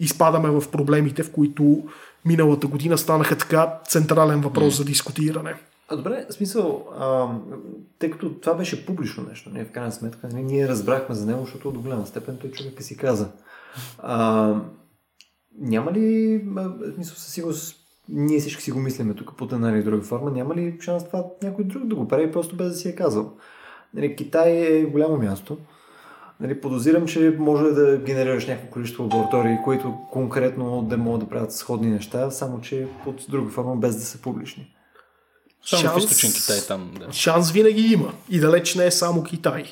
C: изпадаме в проблемите, в които миналата година станаха така централен въпрос за дискутиране.
A: А добре, в смисъл, а, тъй като това беше публично нещо, не, в крайна сметка, нали, ние разбрахме за него, защото до голяма степен той човека си каза. А, няма ли, в смисъл, със сигурност, ние всички си го мислиме тук по една или друга форма, няма ли шанс това някой друг да го прави, просто без да си е казал? Нали, Китай е голямо място. Нали, подозирам, че може да генерираш някакво количество лаборатории, които конкретно да могат да правят сходни неща, само че под друга форма, без да са публични.
B: Само в
C: Шанс-
B: източен Китай там. Да.
C: Шанс винаги има и далеч не е само Китай.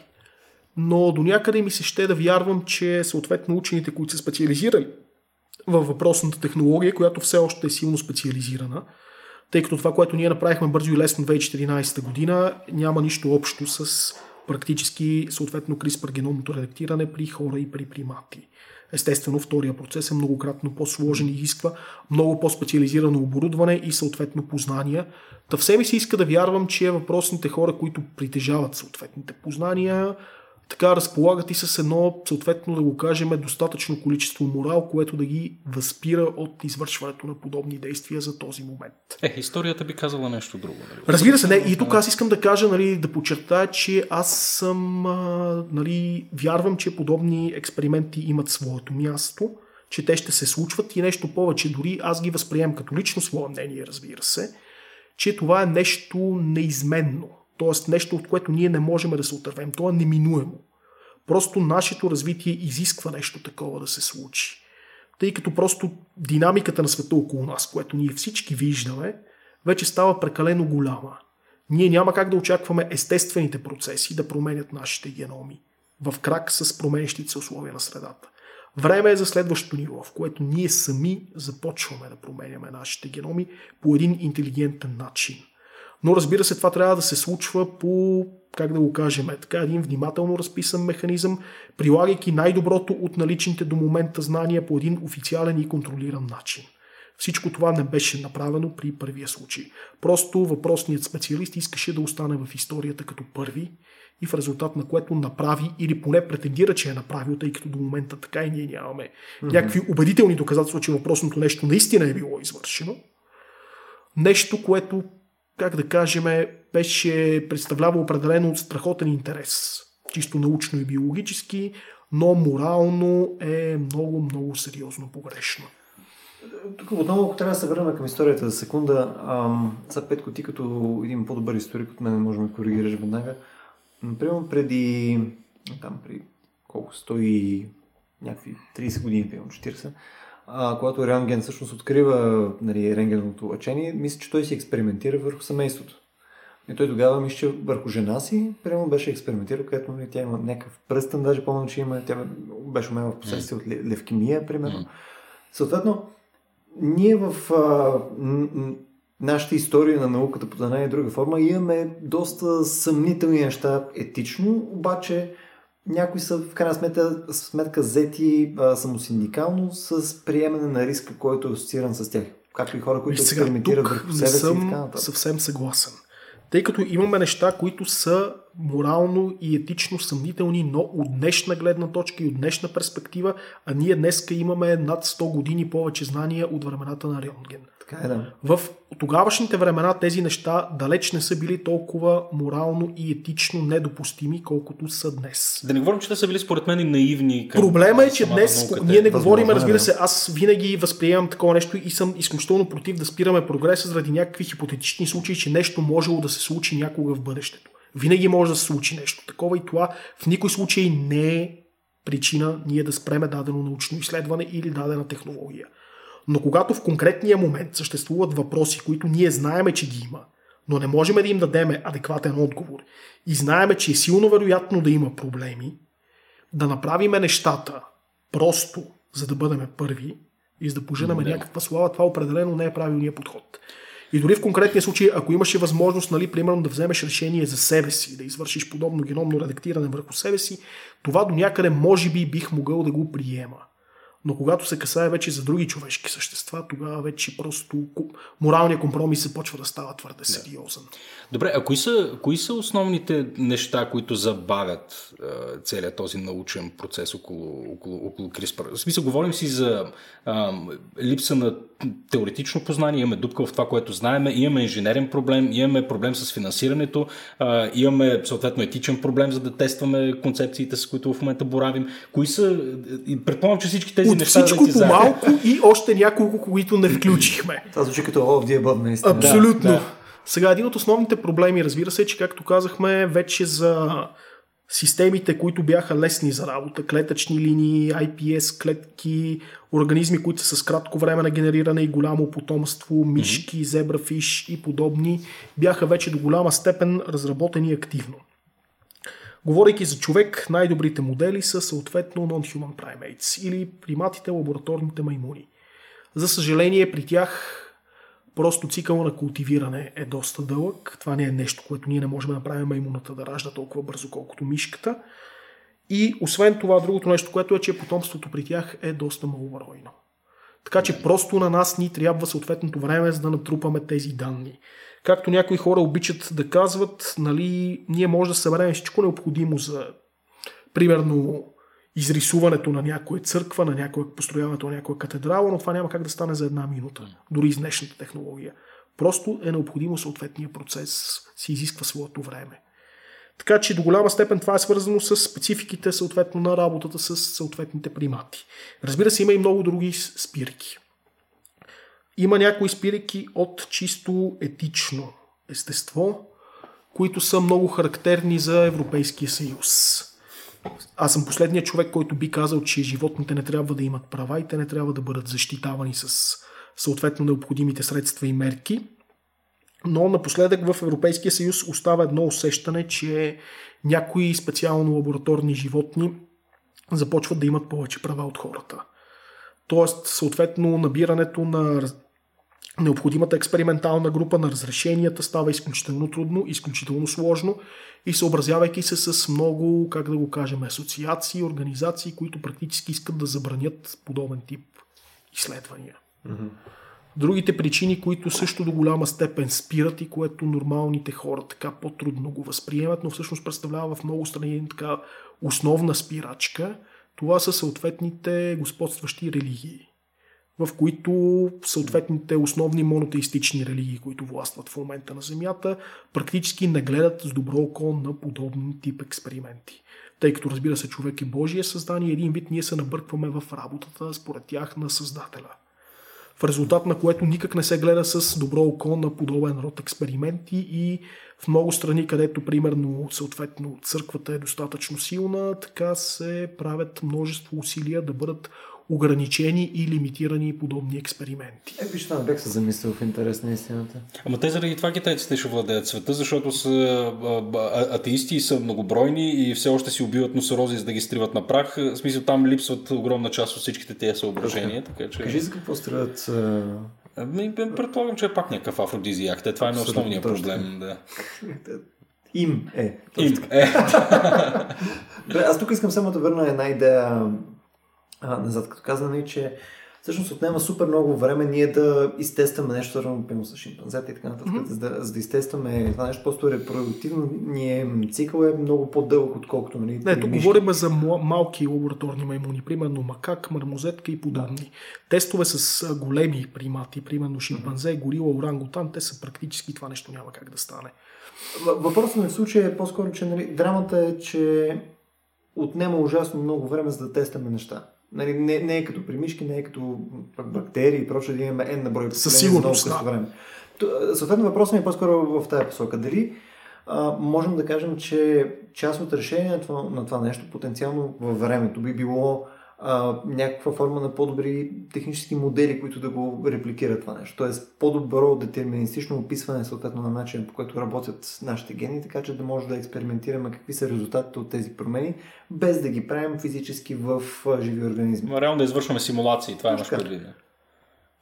C: Но до някъде ми се ще да вярвам, че съответно учените, които са специализирали във въпросната технология, която все още е силно специализирана, тъй като това, което ние направихме бързо и лесно 2014 година, няма нищо общо с практически съответно CRISPR геномното редактиране при хора и при примати. Естествено, втория процес е многократно по-сложен и изисква много по-специализирано оборудване и съответно познания. Та все ми се иска да вярвам, че въпросните хора, които притежават съответните познания, така разполагат и с едно, съответно да го кажем, достатъчно количество морал, което да ги възпира от извършването на подобни действия за този момент.
B: Е, историята би казала нещо друго. Нали?
C: Разбира се, не. И тук аз искам да кажа, нали, да подчертая, че аз съм, нали, вярвам, че подобни експерименти имат своето място, че те ще се случват и нещо повече. Дори аз ги възприемам като лично свое мнение, разбира се, че това е нещо неизменно. Тоест нещо, от което ние не можем да се отървем. То е неминуемо. Просто нашето развитие изисква нещо такова да се случи. Тъй като просто динамиката на света около нас, което ние всички виждаме, вече става прекалено голяма. Ние няма как да очакваме естествените процеси да променят нашите геноми в крак с променящите условия на средата. Време е за следващото ниво, в което ние сами започваме да променяме нашите геноми по един интелигентен начин. Но разбира се, това трябва да се случва по, как да го кажем, е така един внимателно разписан механизъм, прилагайки най-доброто от наличните до момента знания по един официален и контролиран начин. Всичко това не беше направено при първия случай. Просто въпросният специалист искаше да остане в историята като първи и в резултат на което направи или поне претендира, че е направил, тъй като до момента така и ние нямаме mm-hmm. някакви убедителни доказателства, че въпросното нещо наистина е било извършено. Нещо, което, как да кажем, беше представлява определено страхотен интерес, чисто научно и биологически, но морално е много, много сериозно погрешно.
A: Тук отново, ако трябва да се върнем към историята за секунда, ам, за Петко, ти като един по-добър историк от мен можем да коригираш веднага. Например, преди, там, при колко, 100 и някакви 30 години, примерно 40, а, когато Рентген всъщност открива нали, рентгеновото лъчение, мисля, че той си експериментира върху семейството. И той тогава мисля, че върху жена си, примерно беше експериментирал, където нали, тя има някакъв пръстен, даже помня, че има, тя беше умела в последствие от левкемия, примерно. Съответно, ние в а, нашата история на науката по една и друга форма имаме доста съмнителни неща етично, обаче някои са в крайна сметка, сметка взети а, самосиндикално с приемане на риска, който е асоцииран с тях. Както и хора, които експериментират върху себе си и така нататък.
C: съвсем съгласен. Тъй като имаме неща, които са морално и етично съмнителни, но от днешна гледна точка и от днешна перспектива, а ние днеска имаме над 100 години повече знания от времената на Рионген.
A: Така е, да.
C: В тогавашните времена тези неща далеч не са били толкова морално и етично недопустими, колкото са днес.
B: Да не говорим, че те са били според мен и наивни.
C: Към Проблема е, че днес ние не говорим, разбира се, аз винаги възприемам такова нещо и съм изключително против да спираме прогреса заради някакви хипотетични случаи, че нещо можело да се случи някога в бъдещето. Винаги може да се случи нещо такова и това в никой случай не е причина ние да спреме дадено научно изследване или дадена технология. Но когато в конкретния момент съществуват въпроси, които ние знаеме, че ги има, но не можем да им дадем адекватен отговор и знаеме, че е силно вероятно да има проблеми, да направиме нещата просто, за да бъдем първи и за да поженаме някаква слава, това определено не е правилният подход. И дори в конкретния случай, ако имаше възможност, нали, примерно да вземеш решение за себе си, да извършиш подобно геномно редактиране върху себе си, това до някъде може би бих могъл да го приема. Но когато се касае вече за други човешки същества, тогава вече просто моралният компромис се почва да става твърде сериозен.
B: Добре, а кои са, кои са основните неща, които забавят е, целият този научен процес около, около, около CRISPR? В смисъл, говорим си за е, липса на теоретично познание, имаме дупка в това, което знаем, имаме инженерен проблем, имаме проблем с финансирането, е, имаме съответно етичен проблем, за да тестваме концепциите, с които в момента боравим. Кои са, предполагам, че всички тези
C: От. Всичко по малко и още няколко, които не включихме.
A: Това звучи като All of the above, наистина.
C: Абсолютно. Да, да. Сега, един от основните проблеми, разбира се, е, че както казахме, вече за системите, които бяха лесни за работа, клетъчни линии, IPS клетки, организми, които са с кратко време на генериране и голямо потомство, мишки, зебрафиш и подобни, бяха вече до голяма степен разработени активно. Говорейки за човек, най-добрите модели са съответно non-human primates или приматите лабораторните маймуни. За съжаление, при тях Просто цикъл на култивиране е доста дълъг. Това не е нещо, което ние не можем да направим маймуната да ражда толкова бързо, колкото мишката. И освен това, другото нещо, което е, че потомството при тях е доста малобройно. Така че просто на нас ни трябва съответното време, за да натрупаме тези данни. Както някои хора обичат да казват, нали, ние може да съберем всичко необходимо за примерно изрисуването на някоя църква, на някоя построяването на някоя катедрала, но това няма как да стане за една минута, дори с днешната технология. Просто е необходимо съответния процес, си изисква своето време. Така че до голяма степен това е свързано с спецификите съответно на работата с съответните примати. Разбира се, има и много други спирки. Има някои спирки от чисто етично естество, които са много характерни за Европейския съюз. Аз съм последният човек, който би казал, че животните не трябва да имат права и те не трябва да бъдат защитавани с съответно необходимите средства и мерки. Но напоследък в Европейския съюз остава едно усещане, че някои специално лабораторни животни започват да имат повече права от хората. Тоест, съответно, набирането на необходимата експериментална група на разрешенията става изключително трудно, изключително сложно и съобразявайки се с много, как да го кажем, асоциации, организации, които практически искат да забранят подобен тип изследвания. Mm-hmm. Другите причини, които също до голяма степен спират и което нормалните хора така по-трудно го възприемат, но всъщност представлява в много страни така основна спирачка, това са съответните господстващи религии в които съответните основни монотеистични религии, които властват в момента на Земята, практически не гледат с добро око на подобни тип експерименти. Тъй като, разбира се, човек е Божие създание, един вид ние се набъркваме в работата, според тях, на Създателя. В резултат на което никак не се гледа с добро око на подобен род експерименти и в много страни, където примерно съответно църквата е достатъчно силна, така се правят множество усилия да бъдат ограничени и лимитирани подобни експерименти.
A: Е, виж, това бях се замислил в интерес на истината.
B: Ама те заради това китайците ще владеят света, защото са атеисти и са многобройни и все още си убиват носорози, за да ги стриват на прах. В смисъл там липсват огромна част от всичките тези съображения. Така, че...
A: Кажи за какво страдат
B: Ами, предполагам, че е пак някакъв афродизиак. Те, това е основният проблем. Да.
A: Им е.
B: Им е.
A: аз тук искам само да върна една идея а, назад, като казваме, че всъщност отнема супер много време ние да изтестваме нещо, свързано с шимпанзета и така нататък, mm-hmm. за, да, за да изтестваме това нещо, просто репродуктивно ние цикъл е много по-дълъг, отколкото нали,
C: Не, тук говорим за малки лабораторни маймуни, примерно макак, мармозетка и подобни. Да. Тестове с големи примати, примерно шимпанзе, горила, орангутан, те са практически това нещо няма как да стане.
A: Въпросът ми в случая е по-скоро, че нали, драмата е, че отнема ужасно много време за да тестваме неща. Нали, не, не е като при мишки, не е като бактерии и прочее, да имаме N на брой
C: Със сигурност,
A: да. време. Съответно, въпросът ми е по-скоро в тази посока. Дали а, можем да кажем, че част от решението на това нещо потенциално във времето би било а, някаква форма на по-добри технически модели, които да го репликират това нещо. Тоест по-добро детерминистично описване съответно на начин, по който работят нашите гени, така че да може да експериментираме какви са резултатите от тези промени, без да ги правим физически в живи организми.
B: Но реално да извършваме симулации, това е имаш предвид.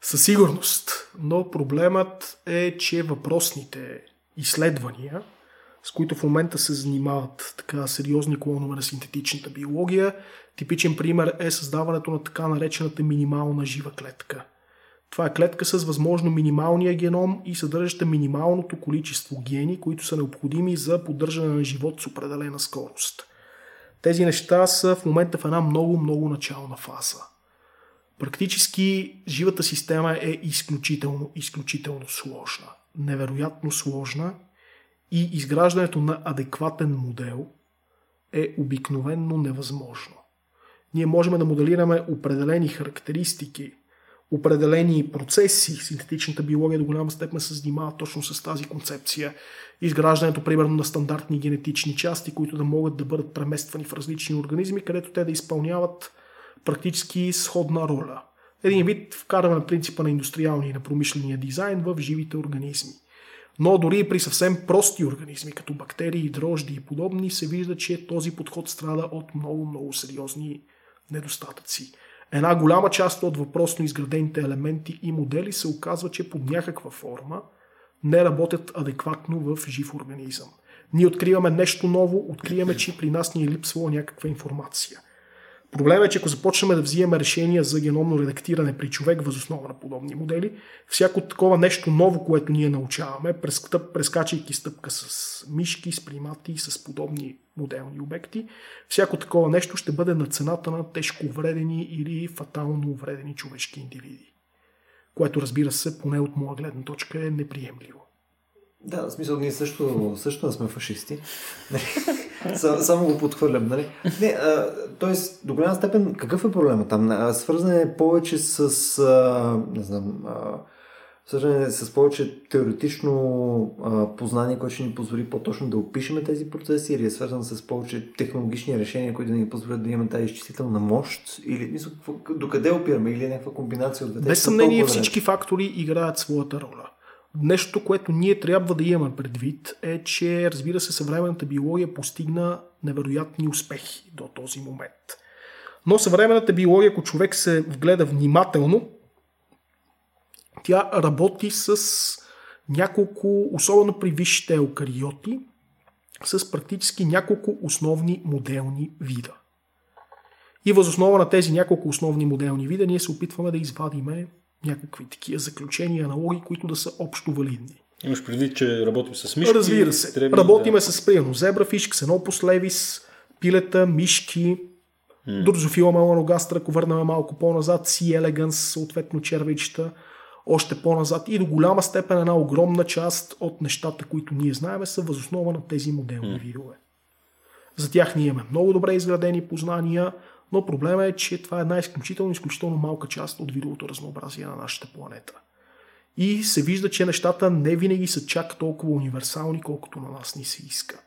C: Със сигурност, но проблемът е, че въпросните изследвания, с които в момента се занимават така сериозни клонове на синтетичната биология, Типичен пример е създаването на така наречената минимална жива клетка. Това е клетка с възможно минималния геном и съдържаща минималното количество гени, които са необходими за поддържане на живот с определена скорост. Тези неща са в момента в една много-много начална фаза. Практически живата система е изключително, изключително сложна. Невероятно сложна и изграждането на адекватен модел е обикновенно невъзможно ние можем да моделираме определени характеристики, определени процеси. Синтетичната биология до голяма степен се занимава точно с тази концепция. Изграждането, примерно, на стандартни генетични части, които да могат да бъдат премествани в различни организми, където те да изпълняват практически сходна роля. Един вид вкарване на принципа на индустриалния и на промишления дизайн в живите организми. Но дори и при съвсем прости организми, като бактерии, дрожди и подобни, се вижда, че този подход страда от много-много сериозни недостатъци. Една голяма част от въпросно изградените елементи и модели се оказва, че под някаква форма не работят адекватно в жив организъм. Ние откриваме нещо ново, откриваме, че при нас ни е липсвала някаква информация. Проблемът е, че ако започнем да взимаме решения за геномно редактиране при човек възоснова на подобни модели, всяко такова нещо ново, което ние научаваме, прескачайки стъпка с мишки, с примати, с подобни моделни обекти, всяко такова нещо ще бъде на цената на тежко увредени или фатално увредени човешки индивиди. Което, разбира се, поне от моя гледна точка е неприемливо.
A: Да, в смисъл, ние също, също да сме фашисти. Само го подхвърлям, нали? Не, а, тоест, до голяма степен, какъв е проблема там? Свързан е повече с, а, не знам, а, свързан е с повече теоретично а, познание, което ще ни позволи по-точно да опишеме тези процеси, или е свързан с повече технологични решения, които да ни позволят да имаме тази изчислителна мощ, или докъде опираме, или е някаква комбинация от двете?
C: Без съмнение всички фактори играят своята роля. Нещо, което ние трябва да имаме предвид е, че разбира се съвременната биология постигна невероятни успехи до този момент. Но съвременната биология, ако човек се вгледа внимателно, тя работи с няколко, особено при висшите еукариоти, с практически няколко основни моделни вида. И възоснова на тези няколко основни моделни вида ние се опитваме да извадиме някакви такива заключения, аналоги, които да са общо валидни.
B: Имаш предвид, че работим с мишки?
C: Разбира се. Треби, Работиме да... с, примерно, зебрафиш, ксенопус левис, пилета, мишки, mm. Дрозофила меланогастра, ако върнем малко по-назад, си елеганс, съответно червичета, още по-назад и до голяма степен една огромна част от нещата, които ние знаем, са възоснова на тези моделни mm. видове. За тях ние имаме много добре изградени познания, но проблема е, че това е една изключително, изключително малка част от видовото разнообразие на нашата планета. И се вижда, че нещата не винаги са чак толкова универсални, колкото на нас ни се иска.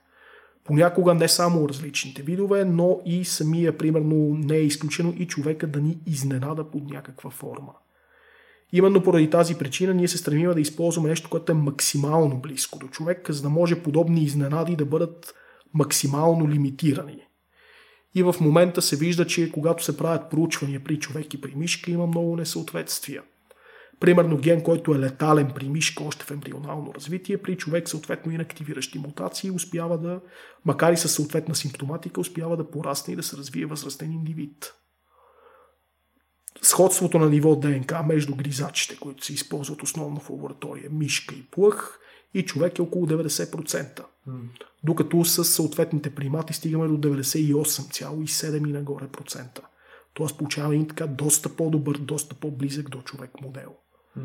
C: Понякога не само различните видове, но и самия, примерно, не е изключено и човека да ни изненада под някаква форма. Именно поради тази причина ние се стремим да използваме нещо, което е максимално близко до човек, за да може подобни изненади да бъдат максимално лимитирани. И в момента се вижда, че когато се правят проучвания при човек и при мишка, има много несъответствия. Примерно ген, който е летален при мишка още в ембрионално развитие, при човек съответно инактивиращи мутации, успява да, макар и със съответна симптоматика, успява да порасне и да се развие възрастен индивид. Сходството на ниво ДНК между гризачите, които се използват основно в лаборатория, мишка и плъх, и човек е около 90%. Mm. Докато с съответните примати стигаме до 98,7 и нагоре процента. Тоест получаваме и така доста по-добър, доста по-близък до човек модел. Mm.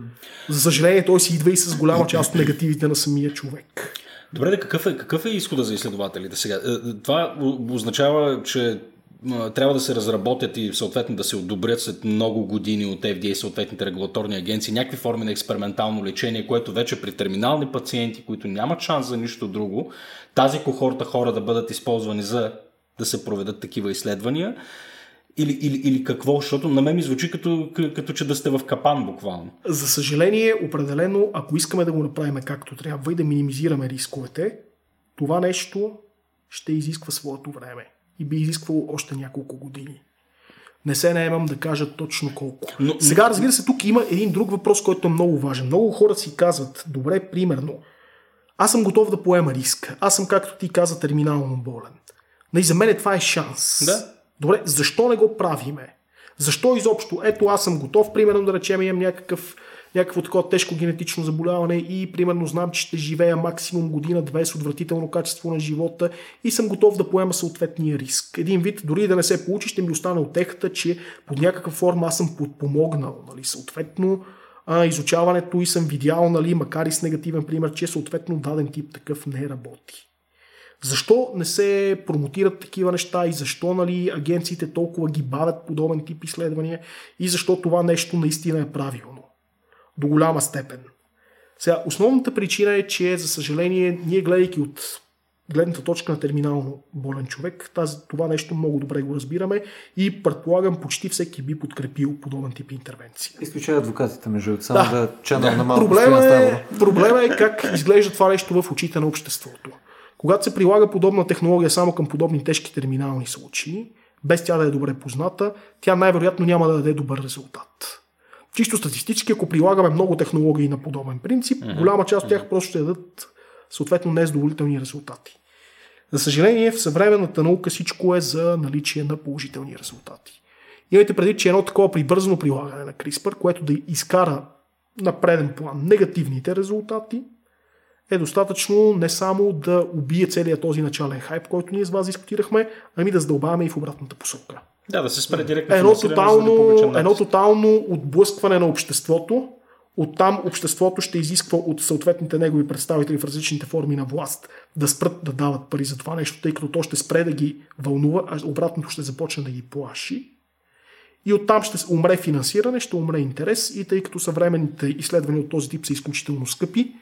C: За съжаление, той си идва и с голяма част от негативите на самия човек.
B: Добре, да какъв е, какъв е изхода за изследователите сега? Е, това означава, че трябва да се разработят и съответно да се одобрят след много години от FDA и съответните регулаторни агенции някакви форми на експериментално лечение, което вече при терминални пациенти, които нямат шанс за нищо друго, тази кохорта хора да бъдат използвани за да се проведат такива изследвания. Или, или, или какво? Защото на мен ми звучи като, като че да сте в капан буквално.
C: За съжаление, определено, ако искаме да го направим както трябва и да минимизираме рисковете, това нещо ще изисква своето време и би изисквало още няколко години. Не се наемам да кажа точно колко. Но, Сега, разбира се, тук има един друг въпрос, който е много важен. Много хора си казват, добре, примерно, аз съм готов да поема риск. Аз съм, както ти каза, терминално болен. Но и за мен това е шанс.
B: Да.
C: Добре, защо не го правиме? Защо изобщо? Ето аз съм готов, примерно да речем имам някакъв някакво такова тежко генетично заболяване и примерно знам, че ще живея максимум година-две с отвратително качество на живота и съм готов да поема съответния риск. Един вид, дори да не се получи, ще ми остане отехата, че под някаква форма аз съм подпомогнал. Нали? Съответно, а, изучаването и съм видял, нали, макар и с негативен пример, че съответно даден тип такъв не работи. Защо не се промотират такива неща и защо нали, агенциите толкова ги бавят подобен тип изследвания и защо това нещо наистина е правилно? До голяма степен. Сега, основната причина е, че, за съжаление, ние гледайки от гледната точка на терминално болен човек, тази, това нещо много добре го разбираме и предполагам почти всеки би подкрепил подобен тип интервенции.
A: Изключая адвокатите, между само да, да
C: да.
A: на малко
C: проблема е, проблема е как изглежда това нещо в очите на обществото. Когато се прилага подобна технология само към подобни тежки терминални случаи, без тя да е добре позната, тя най-вероятно няма да даде добър резултат. Чисто статистически, ако прилагаме много технологии на подобен принцип, mm-hmm. голяма част от тях просто ще дадат съответно незадоволителни резултати. За съжаление, в съвременната наука всичко е за наличие на положителни резултати. Имайте преди, че едно такова прибързано прилагане на CRISPR, което да изкара на преден план негативните резултати, е достатъчно не само да убие целият този начален хайп, който ние с вас дискутирахме, ами да задълбаваме и в обратната посока.
B: Да, да се спре директно.
C: Едно тотално, да едно тотално отблъскване на обществото. Оттам обществото ще изисква от съответните негови представители в различните форми на власт да спрат да дават пари за това нещо, тъй като то ще спре да ги вълнува, а обратното ще започне да ги плаши. И оттам ще умре финансиране, ще умре интерес и тъй като съвременните изследвания от този тип са изключително скъпи,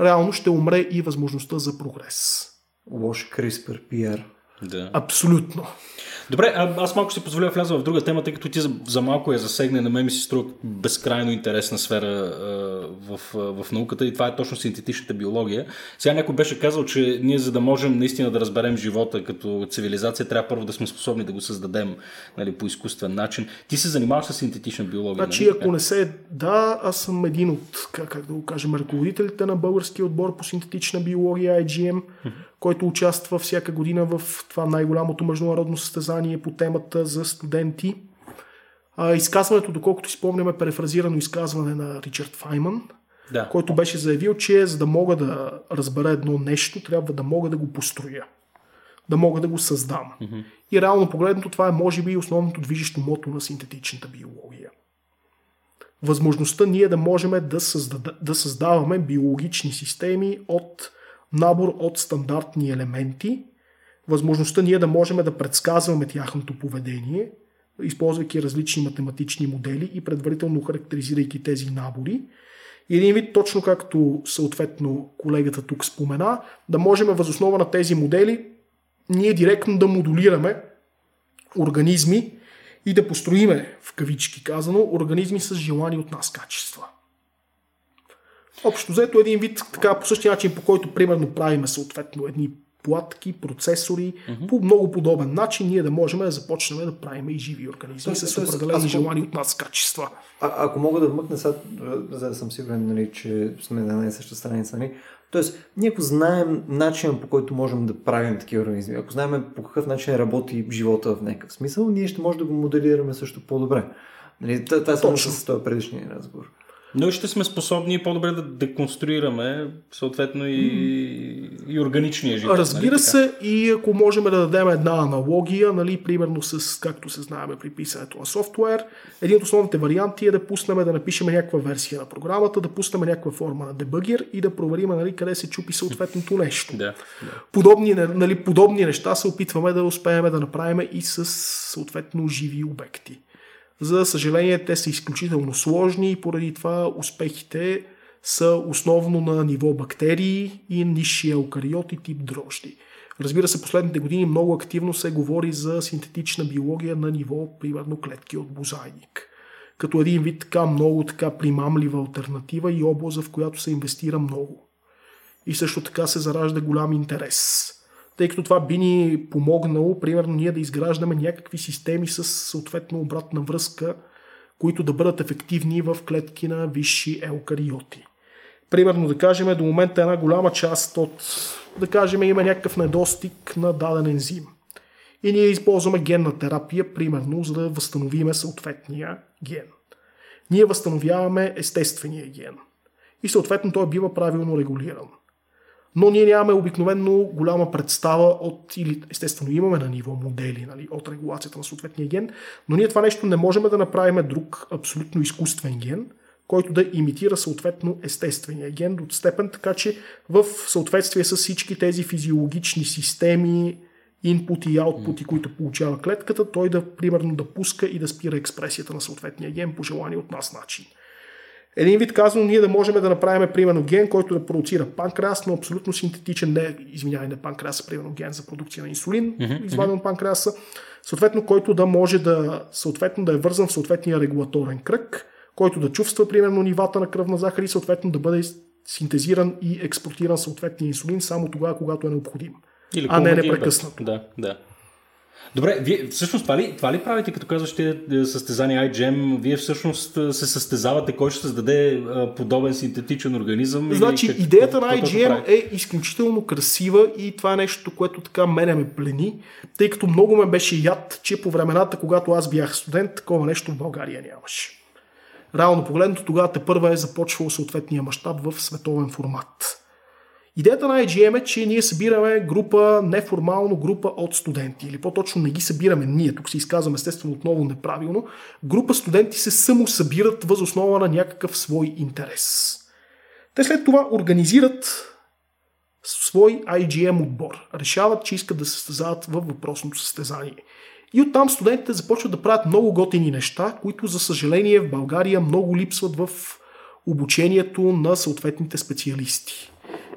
C: реално ще умре и възможността за прогрес.
A: Лош CRISPR PR.
B: Да.
C: Абсолютно.
B: Добре, а, аз малко ще позволя вляза в друга тема, тъй като ти за, за малко я засегне, на мен ми се струва безкрайно интересна сфера а, в, а, в науката и това е точно синтетичната биология. Сега някой беше казал, че ние за да можем наистина да разберем живота като цивилизация, трябва първо да сме способни да го създадем нали, по изкуствен начин. Ти се занимаваш с синтетична биология.
C: Значи, нали? ако не се... Да, аз съм един от, как, как да го кажем, ръководителите на българския отбор по синтетична биология, IGM, който участва всяка година в това най-голямото международно състезание по темата за студенти. Изказването, доколкото спомняме, перефразирано изказване на Ричард Файман,
B: Да.
C: който беше заявил, че за да мога да разбера едно нещо, трябва да мога да го построя. Да мога да го създам. Mm-hmm. И реално погледнато това е може би основното движещо мото на синтетичната биология. Възможността ние да можем да, създада, да създаваме биологични системи от набор от стандартни елементи, възможността ние да можем да предсказваме тяхното поведение, използвайки различни математични модели и предварително характеризирайки тези набори. И един вид, точно както съответно колегата тук спомена, да можем възоснова на тези модели ние директно да модулираме организми и да построиме, в кавички казано, организми с желани от нас качества. Общо взето един вид, така по същия начин, по който примерно правиме съответно едни платки, процесори, mm-hmm. по много подобен начин ние да можем да започнем да правим и живи организми
A: Тоест,
C: с определени
A: аз-
C: желани от нас качества.
A: А, ако мога да вмъкна сега, за да съм сигурен, нали, че сме на една и съща страница, нали? Тоест, ние ако знаем начина по който можем да правим такива организми, ако знаем по какъв начин работи живота в някакъв смисъл, ние ще можем да го моделираме също по-добре. Нали, това е само
C: Точно.
A: с този предишния разговор.
B: Но ще сме способни по-добре да деконструираме съответно и, и органичния живот.
C: Разбира
B: нали,
C: се, и ако можем да дадем една аналогия, нали, примерно с, както се знаем при писането на софтуер, един от основните варианти е да пуснем да напишем някаква версия на програмата, да пуснем някаква форма на дебъгер и да проверим нали, къде се чупи съответното нещо.
B: Да. да.
C: Подобни, нали, подобни неща се опитваме да успеем да направим и с съответно живи обекти. За съжаление, те са изключително сложни и поради това успехите са основно на ниво бактерии и нисши еукариоти тип дрожди. Разбира се, последните години много активно се говори за синтетична биология на ниво, примерно, клетки от бозайник. Като един вид така много така примамлива альтернатива и област, в която се инвестира много. И също така се заражда голям интерес. Тъй като това би ни помогнало, примерно, ние да изграждаме някакви системи с съответно обратна връзка, които да бъдат ефективни в клетки на висши еукариоти. Примерно, да кажем, до момента една голяма част от, да кажем, има някакъв недостиг на даден ензим. И ние използваме генна терапия, примерно, за да възстановиме съответния ген. Ние възстановяваме естествения ген. И съответно той бива правилно регулиран но ние нямаме обикновено голяма представа от, или естествено имаме на ниво модели нали, от регулацията на съответния ген, но ние това нещо не можем да направим друг абсолютно изкуствен ген, който да имитира съответно естествения ген до степен, така че в съответствие с всички тези физиологични системи, инпути и аутпути, които получава клетката, той да примерно да пуска и да спира експресията на съответния ген по желание от нас начин. Един вид казано, ние да можем да направим примерно ген, който да продуцира панкреас, но абсолютно синтетичен, не, извинявай, не панкреас, а примерно ген за продукция на инсулин, mm-hmm. изваден от панкреаса, съответно, който да може да, съответно, да е вързан в съответния регулаторен кръг, който да чувства примерно нивата на кръвна захар и съответно да бъде синтезиран и експортиран съответния инсулин само тогава, когато е необходим.
B: Или
C: а не непрекъснато.
B: Да, да. Добре, вие всъщност това ли, това ли правите, като казваш ще състезания iGEM? Вие всъщност а, се състезавате кой ще създаде а, подобен синтетичен организъм?
C: Значи,
B: как-
C: идеята на IGM е изключително красива и това е нещо, което така мене ме плени, тъй като много ме беше яд, че по времената, когато аз бях студент, такова нещо в България нямаше. Реално погледнато, тогава те първа е започвал съответния мащаб в световен формат. Идеята на IGM е, че ние събираме група, неформално група от студенти, или по-точно не ги събираме ние, тук се изказвам естествено отново неправилно, група студенти се само събират въз основа на някакъв свой интерес. Те след това организират свой IGM отбор. Решават, че искат да се състезават във въпросното състезание. И оттам студентите започват да правят много готини неща, които за съжаление в България много липсват в обучението на съответните специалисти.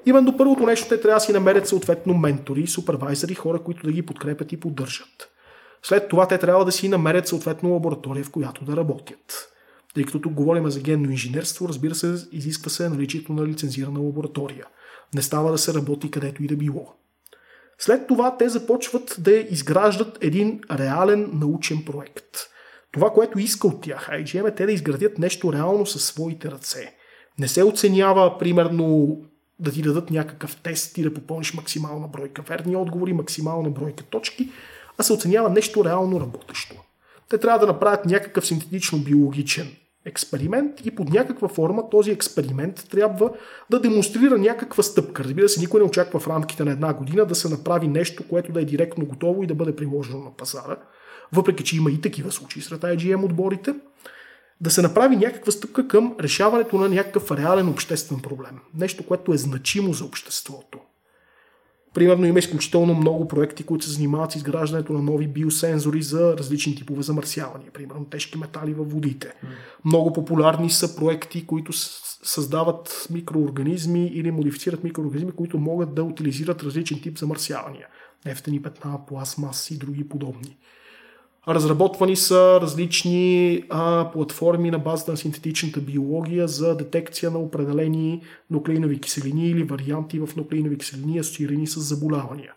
C: Именно първото нещо те трябва да си намерят съответно ментори, супервайзери, хора, които да ги подкрепят и поддържат. След това те трябва да си намерят съответно лаборатория, в която да работят. Тъй като тук говорим за генно инженерство, разбира се, изисква се наличието на лицензирана лаборатория. Не става да се работи където и да било. След това те започват да изграждат един реален научен проект. Това, което иска от тях IGM е те да изградят нещо реално със своите ръце. Не се оценява, примерно, да ти дадат някакъв тест и да попълниш максимална бройка верни отговори, максимална бройка точки, а се оценява нещо реално работещо. Те трябва да направят някакъв синтетично-биологичен експеримент и под някаква форма този експеримент трябва да демонстрира някаква стъпка. Разбира се, никой не очаква в рамките на една година да се направи нещо, което да е директно готово и да бъде приложено на пазара, въпреки че има и такива случаи сред IGM отборите, да се направи някаква стъпка към решаването на някакъв реален обществен проблем. Нещо, което е значимо за обществото. Примерно има изключително много проекти, които се занимават с изграждането на нови биосензори за различни типове замърсявания, примерно тежки метали във водите. Mm. Много популярни са проекти, които създават микроорганизми или модифицират микроорганизми, които могат да утилизират различен тип замърсявания. Нефтени петна, пластмас и други подобни. Разработвани са различни а, платформи на базата на синтетичната биология за детекция на определени нуклеинови киселини или варианти в нуклеинови киселини, асоциирани с заболявания.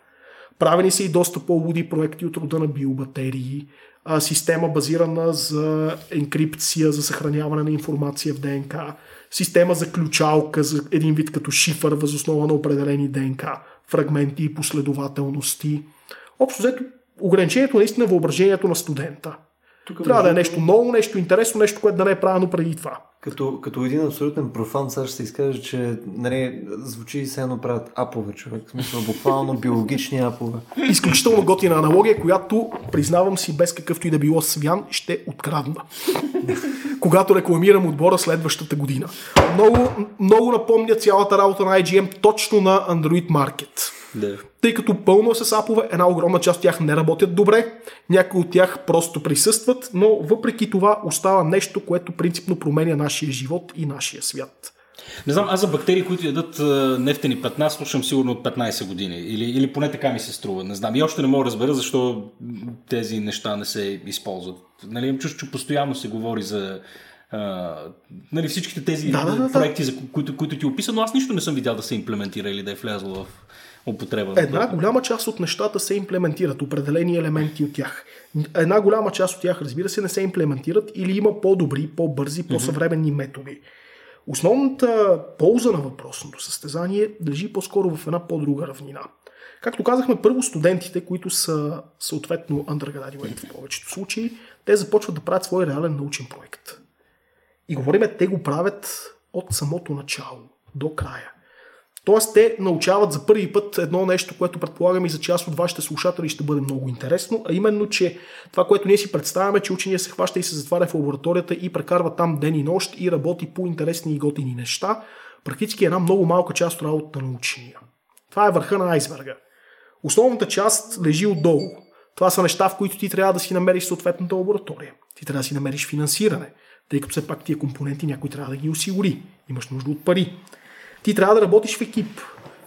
C: Правени са и доста по-луди проекти от рода на биобатерии, а, система базирана за енкрипция, за съхраняване на информация в ДНК, система за ключалка, за един вид като шифър възоснова на определени ДНК, фрагменти и последователности. Общо взето ограничението наистина въображението на студента. Тук Трябва да е нещо ново, нещо интересно, нещо, което да не е правено преди това.
A: Като, като един абсолютен профан, сега ще се изкаже, че нали, звучи се едно правят апове, човек. В смисъл, буквално биологични апове.
C: Изключително готина аналогия, която, признавам си, без какъвто и да било свян, ще открадна. Когато рекламирам отбора следващата година. Много, много напомня цялата работа на IGM точно на Android Market.
B: Да.
C: Тъй като пълно е с апове, една огромна част от тях не работят добре, някои от тях просто присъстват, но въпреки това остава нещо, което принципно променя нашия живот и нашия свят.
B: Не знам, аз за бактерии, които ядат нефтени петна, слушам сигурно от 15 години. Или, или поне така ми се струва. Не знам. И още не мога да разбера защо тези неща не се използват. Нали, чувство, че постоянно се говори за Uh, нали, всичките тези
C: да, да, да,
B: проекти, за които, които ти описа, но аз нищо не съм видял да се имплементира или да е влязло в употреба.
C: Една голяма част от нещата се имплементират, определени елементи от тях. Една голяма част от тях, разбира се, не се имплементират или има по-добри, по-бързи, по-съвременни методи. Основната полза на въпросното състезание лежи по-скоро в една по-друга равнина. Както казахме, първо студентите, които са съответно undergraduate в повечето случаи, те започват да правят свой реален научен проект. И говориме, те го правят от самото начало до края. Тоест, те научават за първи път едно нещо, което предполагам и за част от вашите слушатели ще бъде много интересно, а именно, че това, което ние си представяме, че учения се хваща и се затваря в лабораторията и прекарва там ден и нощ и работи по интересни и готини неща, практически е една много малка част от работата на учения. Това е върха на айсберга. Основната част лежи отдолу. Това са неща, в които ти трябва да си намериш съответната лаборатория. Ти трябва да си намериш финансиране, тъй като все пак тия компоненти някой трябва да ги осигури. Имаш нужда от пари ти трябва да работиш в екип.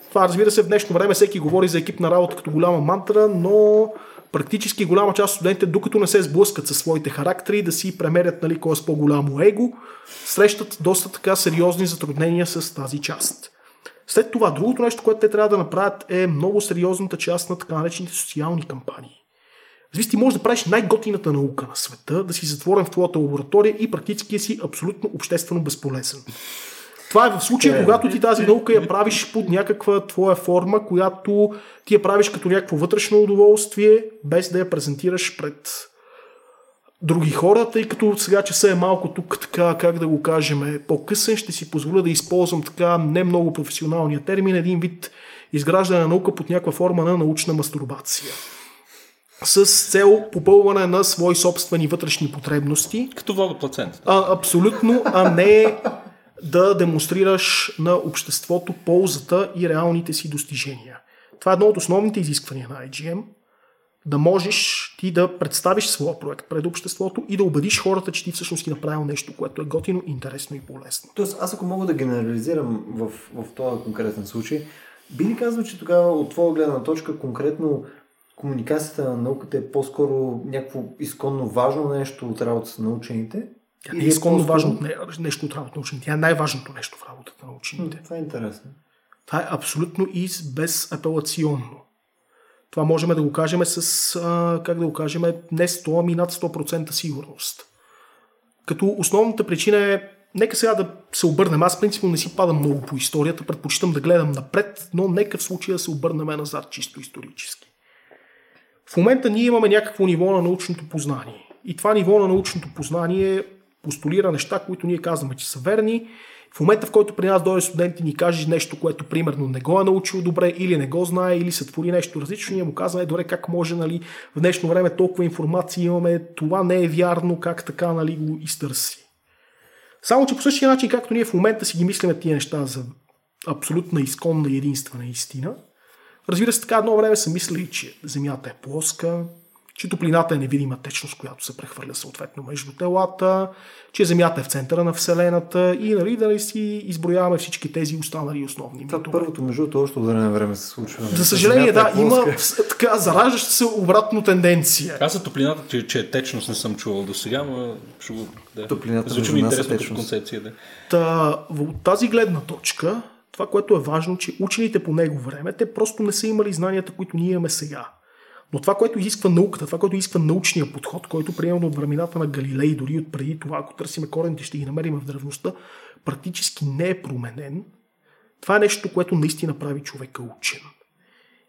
C: Това, разбира се, в днешно време всеки говори за екипна работа като голяма мантра, но практически голяма част от студентите, докато не се сблъскат със своите характери, да си премерят нали, кой е с по-голямо его, срещат доста така сериозни затруднения с тази част. След това, другото нещо, което те трябва да направят е много сериозната част на така наречените социални кампании. Зависи, ти можеш да правиш най-готината наука на света, да си затворен в твоята лаборатория и практически си абсолютно обществено безполезен. Това е в случая, е. когато ти тази наука я правиш под някаква твоя форма, която ти я правиш като някакво вътрешно удоволствие, без да я презентираш пред други хора, тъй като сега часа е малко тук, така, как да го кажем, по-късен, ще си позволя да използвам така не много професионалния термин, един вид изграждане на наука под някаква форма на научна мастурбация с цел попълване на свои собствени вътрешни потребности.
B: Като водоплацент.
C: А, абсолютно, а не да демонстрираш на обществото ползата и реалните си достижения. Това е едно от основните изисквания на IGM. Да можеш ти да представиш своя проект пред обществото и да убедиш хората, че ти всъщност си направил нещо, което е готино, интересно и полезно.
A: Тоест, аз ако мога да генерализирам в, в този конкретен случай, би ли казал, че тогава от твоя гледна точка конкретно комуникацията на науката е по-скоро някакво изконно важно нещо от работата на учените
C: тя не е изконно важно нещо от работата на учените. Тя е най-важното нещо в работата на учените.
A: Това е интересно.
C: Това е абсолютно и безапелационно. Това можем да го кажем с, а, как да го кажем, не 100, ами над 100% сигурност. Като основната причина е, нека сега да се обърнем, аз принципно не си падам много по историята, предпочитам да гледам напред, но нека в случая да се обърнем назад чисто исторически. В момента ние имаме някакво ниво на научното познание И това ниво на научното познание постулира неща, които ние казваме, че са верни. В момента, в който при нас дойде студент и ни каже нещо, което примерно не го е научил добре, или не го знае, или се твори нещо различно, ние му казваме, добре, как може, нали, в днешно време толкова информация имаме, това не е вярно, как така, нали, го изтърси. Само, че по същия начин, както ние в момента си ги мислиме тия неща за абсолютна изконна и единствена истина, разбира се, така едно време са мислили, че Земята е плоска, че топлината е невидима течност, която се прехвърля съответно между телата, че Земята е в центъра на Вселената и нали, да си изброяваме всички тези останали основни
A: Това първото, между другото, още време време се случва.
C: За съжаление, да, е има така зараждаща се обратно тенденция.
B: Аз за топлината, че, че е течност не съм чувал до сега, но ще го... Да.
A: Топлината
B: Звучи ми интересно като концепция. Да.
C: Та, от тази гледна точка, това, което е важно, че учените по него време, те просто не са имали знанията, които ние имаме сега. Но това, което изисква науката, това, което изисква научния подход, който приемаме от времената на Галилей, дори от преди това, ако търсиме корените, ще ги намерим в древността, практически не е променен. Това е нещо, което наистина прави човека учен.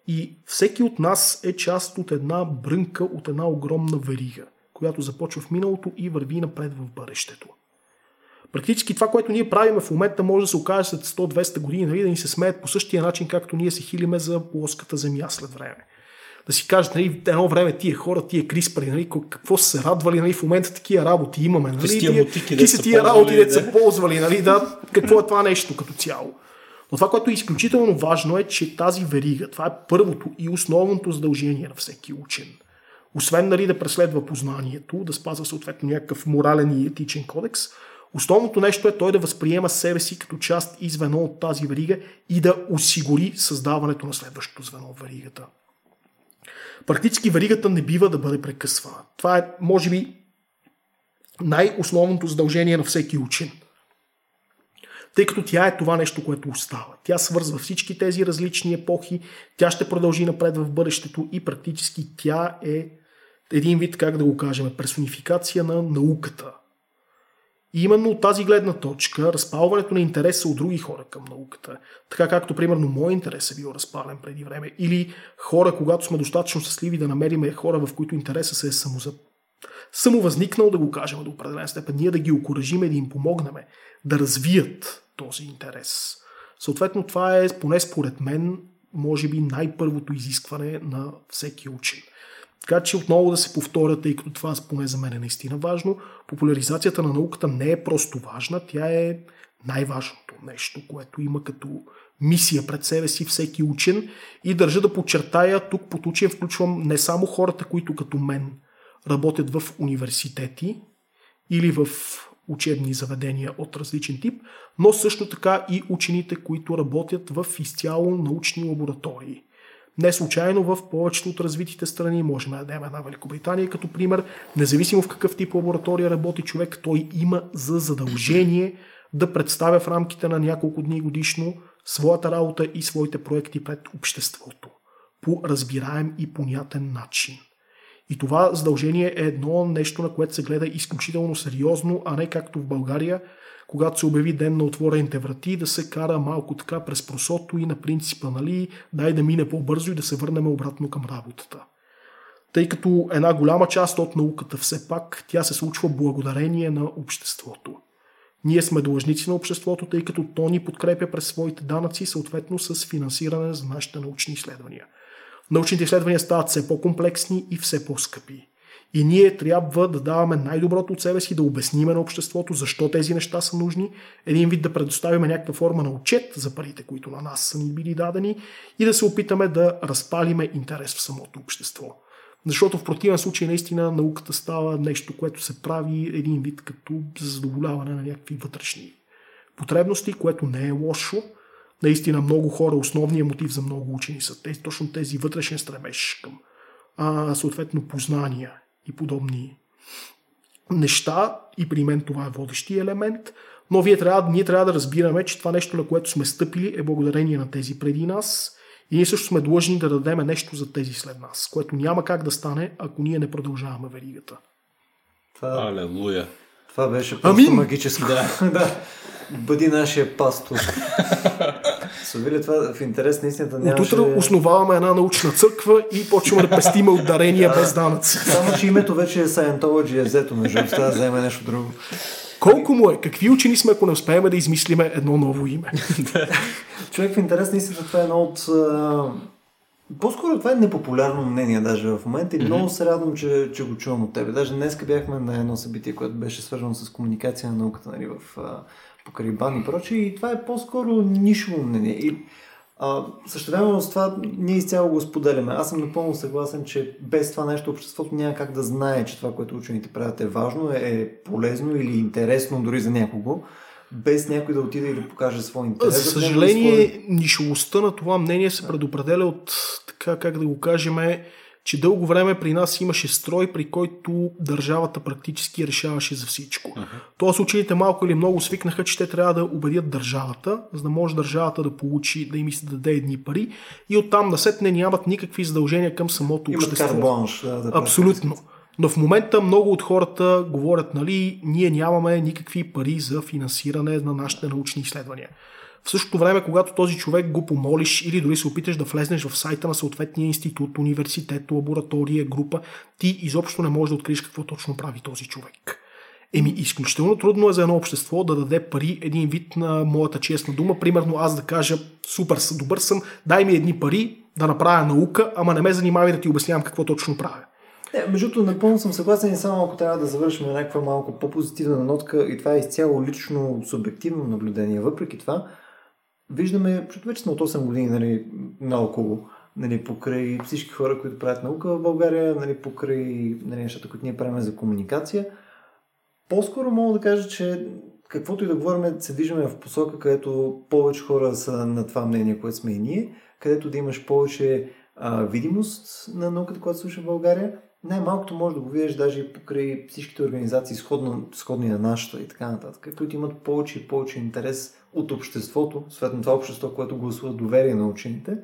C: И всеки от нас е част от една брънка, от една огромна верига, която започва в миналото и върви напред в бъдещето. Практически това, което ние правим в момента, може да се окаже след 100-200 години, нали, да ни се смеят по същия начин, както ние се хилиме за плоската земя след време да си кажат, нали, едно време тия хора, тия криспари, нали, какво са се радвали, нали, в момента такива работи имаме. Нали,
B: тия, тия,
C: тия, са тия работи, да са ползвали, нали, да, какво е това нещо като цяло. Но това, което е изключително важно е, че тази верига, това е първото и основното задължение на всеки учен. Освен нали, да преследва познанието, да спазва съответно някакъв морален и етичен кодекс, основното нещо е той да възприема себе си като част и звено от тази верига и да осигури създаването на следващото звено в веригата практически веригата не бива да бъде прекъсвана. Това е, може би, най-основното задължение на всеки учен. Тъй като тя е това нещо, което остава. Тя свързва всички тези различни епохи, тя ще продължи напред в бъдещето и практически тя е един вид, как да го кажем, персонификация на науката, и именно от тази гледна точка, разпалването на интереса от други хора към науката, така както примерно мой интерес е бил разпален преди време, или хора, когато сме достатъчно щастливи да намерим хора, в които интереса се е самоза... самовъзникнал, да го кажем до определена степен, ние да ги окоръжим и да им помогнем да развият този интерес. Съответно, това е, поне според мен, може би най-първото изискване на всеки учен – така че отново да се повторя, тъй като това поне за мен е наистина важно, популяризацията на науката не е просто важна, тя е най-важното нещо, което има като мисия пред себе си всеки учен и държа да подчертая, тук под учен включвам не само хората, които като мен работят в университети или в учебни заведения от различен тип, но също така и учените, които работят в изцяло научни лаборатории. Не случайно в повечето от развитите страни, можем да дадем една Великобритания като пример, независимо в какъв тип лаборатория работи човек, той има за задължение да представя в рамките на няколко дни годишно своята работа и своите проекти пред обществото по разбираем и понятен начин. И това задължение е едно нещо, на което се гледа изключително сериозно, а не както в България, когато се обяви ден на отворените врати, да се кара малко така през просото и на принципа, нали, дай да мине по-бързо и да се върнем обратно към работата. Тъй като една голяма част от науката все пак, тя се случва благодарение на обществото. Ние сме длъжници на обществото, тъй като то ни подкрепя през своите данъци, съответно с финансиране за нашите научни изследвания. Научните изследвания стават все по-комплексни и все по-скъпи. И ние трябва да даваме най-доброто от себе си, да обясниме на обществото защо тези неща са нужни, един вид да предоставим някаква форма на отчет за парите, които на нас са ни били дадени и да се опитаме да разпалиме интерес в самото общество. Защото в противен случай наистина науката става нещо, което се прави един вид като за задоволяване на някакви вътрешни потребности, което не е лошо. Наистина много хора, основният мотив за много учени са тези, точно тези вътрешен стремеж към а, съответно познания и подобни неща. И при мен това е водещи елемент. Но вие трябва, ние трябва да разбираме, че това нещо, на което сме стъпили, е благодарение на тези преди нас. И ние също сме длъжни да дадем нещо за тези след нас, което няма как да стане, ако ние не продължаваме веригата.
B: Това... Алелуя!
A: Това беше просто Амин. магически. Да. да. Бъди нашия пастор. Вили това в интерес на истината
C: нямаше... От утре основаваме една научна църква и почваме да пестиме от дарения без данъци.
A: Само, че името вече е Scientology е взето, между това да вземе нещо друго.
C: Колко му е? Какви учени сме, ако не успеем да измислиме едно ново име?
A: Човек в интерес на истината това е едно от по-скоро това е непопулярно мнение даже в момента и mm-hmm. много се радвам, че, че го чувам от тебе. Даже днес бяхме на едно събитие, което беше свързано с комуникация на науката нали, в, по Карибан и прочее и това е по-скоро нишово мнение. И а, същевременно с това ние изцяло го споделяме. Аз съм напълно съгласен, че без това нещо обществото няма как да знае, че това, което учените правят е важно, е, полезно или интересно дори за някого без някой да отиде и да покаже свой интерес.
C: За съжаление, свой... нишовостта на това мнение се предопределя от, така как да го кажем, че дълго време при нас имаше строй, при който държавата практически решаваше за всичко. Uh-huh. Тоест учените малко или много свикнаха, че те трябва да убедят държавата, за да може държавата да получи, да им се даде едни пари и оттам насетне нямат никакви задължения към самото
A: Имат
C: общество.
A: Карбонш, да, да
C: Абсолютно. Но в момента много от хората говорят, нали, ние нямаме никакви пари за финансиране на нашите научни изследвания. В същото време, когато този човек го помолиш или дори се опиташ да влезнеш в сайта на съответния институт, университет, лаборатория, група, ти изобщо не можеш да откриеш какво точно прави този човек. Еми, изключително трудно е за едно общество да даде пари един вид на моята честна дума. Примерно аз да кажа, супер, добър съм, дай ми едни пари да направя наука, ама не ме занимавай да ти обяснявам какво точно правя.
A: Не, между другото, напълно съм съгласен и само ако трябва да завършим някаква малко по-позитивна нотка и това е изцяло лично субективно наблюдение. Въпреки това, виждаме, защото вече сме от 8 години нали, наоколо, нали, покрай всички хора, които правят наука в България, нали, покрай нали, нещата, които ние правим за комуникация. По-скоро мога да кажа, че каквото и да говорим, се движим в посока, където повече хора са на това мнение, което сме и ние, където да имаш повече а, видимост на науката, която слуша в България най-малкото може да го видиш даже и покрай всичките организации, сходно, сходни на нашата и така нататък, които имат повече и повече интерес от обществото, съответно това общество, което гласува доверие на учените,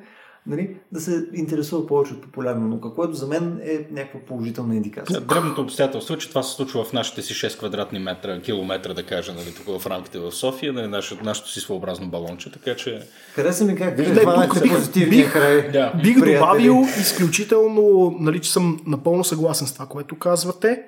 A: нали, да се интересува повече от популярна наука, което за мен е някаква положителна индикация.
B: Дребното обстоятелство е, че това се случва в нашите си 6 квадратни метра, километра, да кажа, нали, тук в рамките в София, нали, нашето, нашето си своеобразно балонче, така че...
A: Хареса ми как виждате това бих, позитивния край.
C: Да. Бих добавил изключително, нали, че съм напълно съгласен с това, което казвате.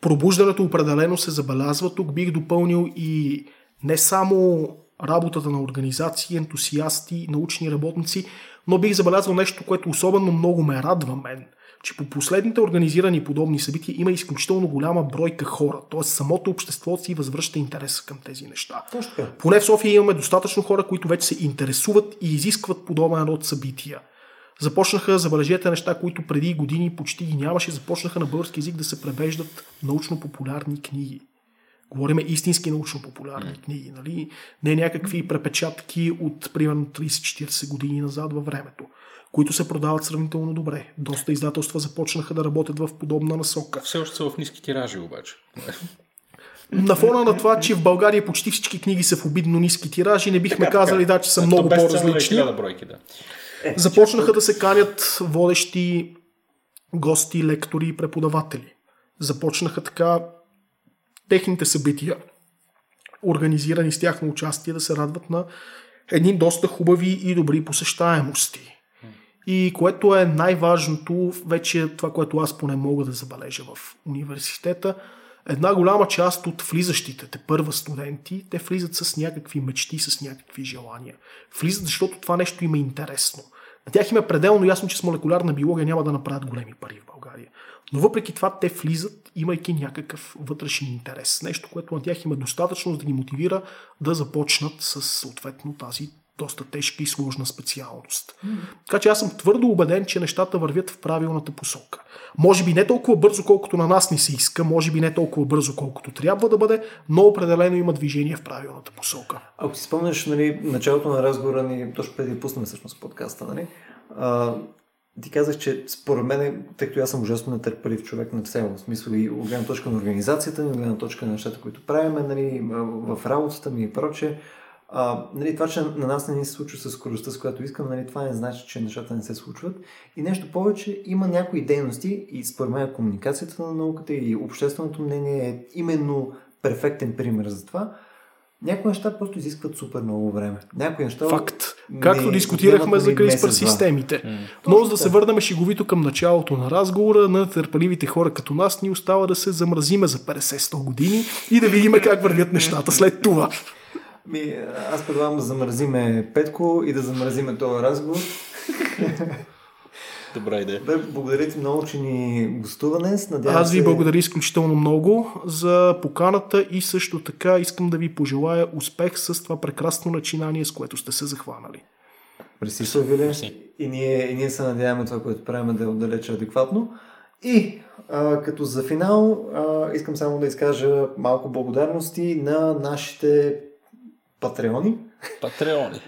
C: Пробуждането определено се забелязва. Тук бих допълнил и не само работата на организации, ентусиасти, научни работници, но бих забелязал нещо, което особено много ме радва мен, че по последните организирани подобни събития има изключително голяма бройка хора, т.е. самото общество си възвръща интереса към тези неща.
A: Точно.
C: Поне в София имаме достатъчно хора, които вече се интересуват и изискват подобен род събития. Започнаха, забележете неща, които преди години почти ги нямаше, започнаха на български язик да се превеждат научно-популярни книги. Говориме истински научно-популярни mm. книги, нали? не някакви препечатки от примерно 30-40 години назад във времето, които се продават сравнително добре. Доста издателства започнаха да работят в подобна насока.
B: Все още са в ниски тиражи обаче.
C: На фона на това, че в България почти всички книги са в обидно ниски тиражи, не бихме така, казали да, че са много по-различни.
B: Бройки, да.
C: Е, Започнаха да се канят водещи гости, лектори и преподаватели. Започнаха така техните събития, организирани с тяхно участие, да се радват на едни доста хубави и добри посещаемости. И което е най-важното, вече това, което аз поне мога да забележа в университета, една голяма част от влизащите, те първа студенти, те влизат с някакви мечти, с някакви желания. Влизат, защото това нещо им е интересно. На тях им е пределно ясно, че с молекулярна биология няма да направят големи пари в. Но въпреки това те влизат, имайки някакъв вътрешен интерес. Нещо, което на тях има достатъчно да ги мотивира да започнат с съответно тази доста тежка и сложна специалност. Mm. Така че аз съм твърдо убеден, че нещата вървят в правилната посока. Може би не толкова бързо, колкото на нас ни се иска, може би не толкова бързо, колкото трябва да бъде, но определено има движение в правилната посока.
A: Ако си спомняш, нали, началото на разговора ни, точно преди да пуснем всъщност подкаста, нали, а, ти казах, че според мен, тъй като аз съм ужасно нетърпелив човек на цяло, в смисъл и от гледна точка на организацията, и от гледна точка на нещата, които правим, нали, в работата ми и прочее, а, нали, това, че на нас не ни се случва с скоростта, с която искам, нали, това не значи, че нещата не се случват. И нещо повече, има някои дейности и според мен комуникацията на науката и общественото мнение е именно перфектен пример за това. Някои неща просто изискват супер много време. Някои неща...
C: Факт. Както
A: не-
C: дискутирахме за CRISPR системите. Но за да се върнем шеговито към началото на разговора, на търпеливите хора като нас ни остава да се замразиме за 50-100 години и да видим как вървят нещата след това.
A: Ми, аз предлагам да замразиме Петко и да замразиме този разговор.
B: Добра идея.
A: Бе, благодаря ти много, че ни гостува днес. Надявам
C: Аз ви
A: се...
C: благодаря изключително много за поканата и също така искам да ви пожелая успех с това прекрасно начинание, с което сте се захванали.
A: Мерси, Славиле.
B: Мерси.
A: И ние, и ние се надяваме това, което правим да е отдалече адекватно. И а, като за финал а, искам само да изкажа малко благодарности на нашите патреони.
B: Патреони.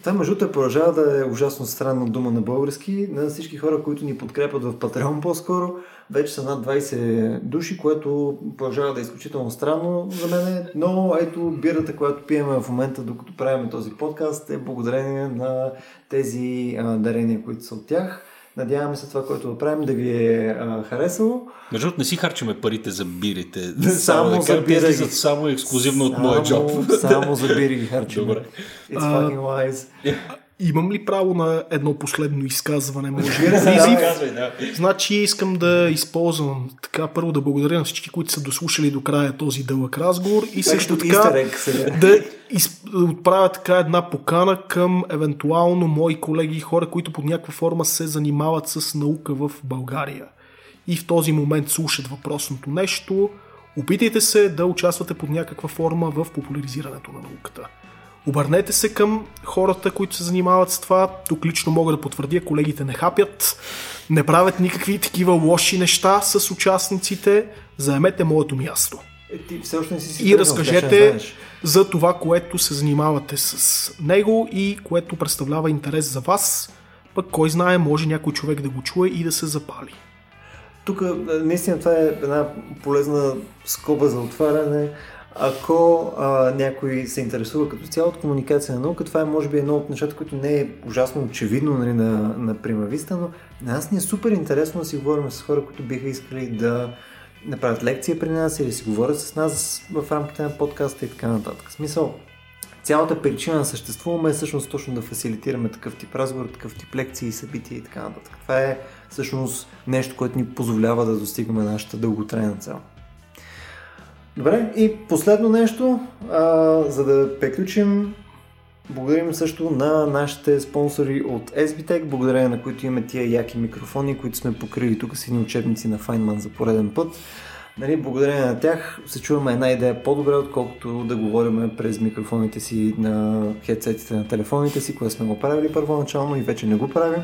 A: Това между другото продължава да е ужасно странна дума на български. На всички хора, които ни подкрепят в Патреон по-скоро, вече са над 20 души, което продължава да е изключително странно за мен. Но ето бирата, която пиеме в момента, докато правим този подкаст, е благодарение на тези дарения, които са от тях. Надяваме се това, което да правим, да ви е а, харесало.
B: Между другото, не си харчиме парите за бирите.
A: Само
B: да
A: за ги.
B: само ексклюзивно от моя
A: Само-
B: джоб.
A: Само за бири ги харчим.
B: Добре.
A: It's fucking wise.
C: Имам ли право на едно последно изказване, може
A: да.
B: Казвай, да.
C: Значи искам да използвам така първо да благодаря на всички, които са дослушали до края този дълъг разговор и също така да из, да отправя така една покана към евентуално мои колеги и хора, които под някаква форма се занимават с наука в България и в този момент слушат въпросното нещо. Опитайте се да участвате под някаква форма в популяризирането на науката. Обърнете се към хората, които се занимават с това. Тук лично мога да потвърдя, колегите не хапят, не правят никакви такива лоши неща с участниците. Заемете моето място
A: Е, ти все още не си си
C: и
A: не
C: разкажете
A: знаеш.
C: за това, което се занимавате с него и което представлява интерес за вас. Пък кой знае, може някой човек да го чуе и да се запали.
A: Тук а, наистина това е една полезна скоба за отваряне. Ако а, някой се интересува като цяло от комуникация на наука, това е може би едно от нещата, които не е ужасно очевидно нали, на, на примависта, но на нас ни е супер интересно да си говорим с хора, които биха искали да направят лекция при нас или си говорят с нас в рамките на подкаста и така нататък. Смисъл, цялата причина да съществуваме е всъщност точно да фасилитираме такъв тип разговор, такъв тип лекции, събития и така нататък. Това е всъщност нещо, което ни позволява да достигаме нашата дълготрайна цел. Добре, и последно нещо, а, за да приключим, благодарим също на нашите спонсори от SBTech, благодарение на които имаме тия яки микрофони, които сме покрили тук с едни учебници на Feynman за пореден път. Нали, благодарение на тях се чуваме една идея по-добре, отколкото да говорим през микрофоните си на хедсетите на телефоните си, което сме го правили първоначално и вече не го правим.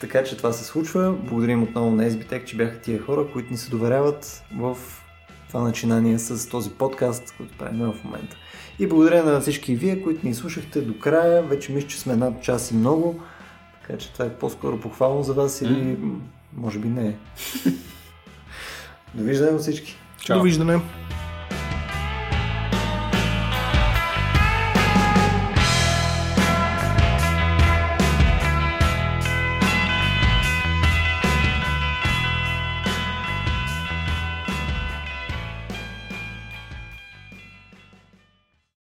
A: Така че това се случва. Благодарим отново на SBTech, че бяха тия хора, които ни се доверяват в това начинание с този подкаст, който правим в момента. И благодаря на всички вие, които ни слушахте до края. Вече мисля, че сме над час и много. Така че това е по-скоро похвално за вас или може би не е. Довиждане от всички.
B: Чао.
C: Довиждане!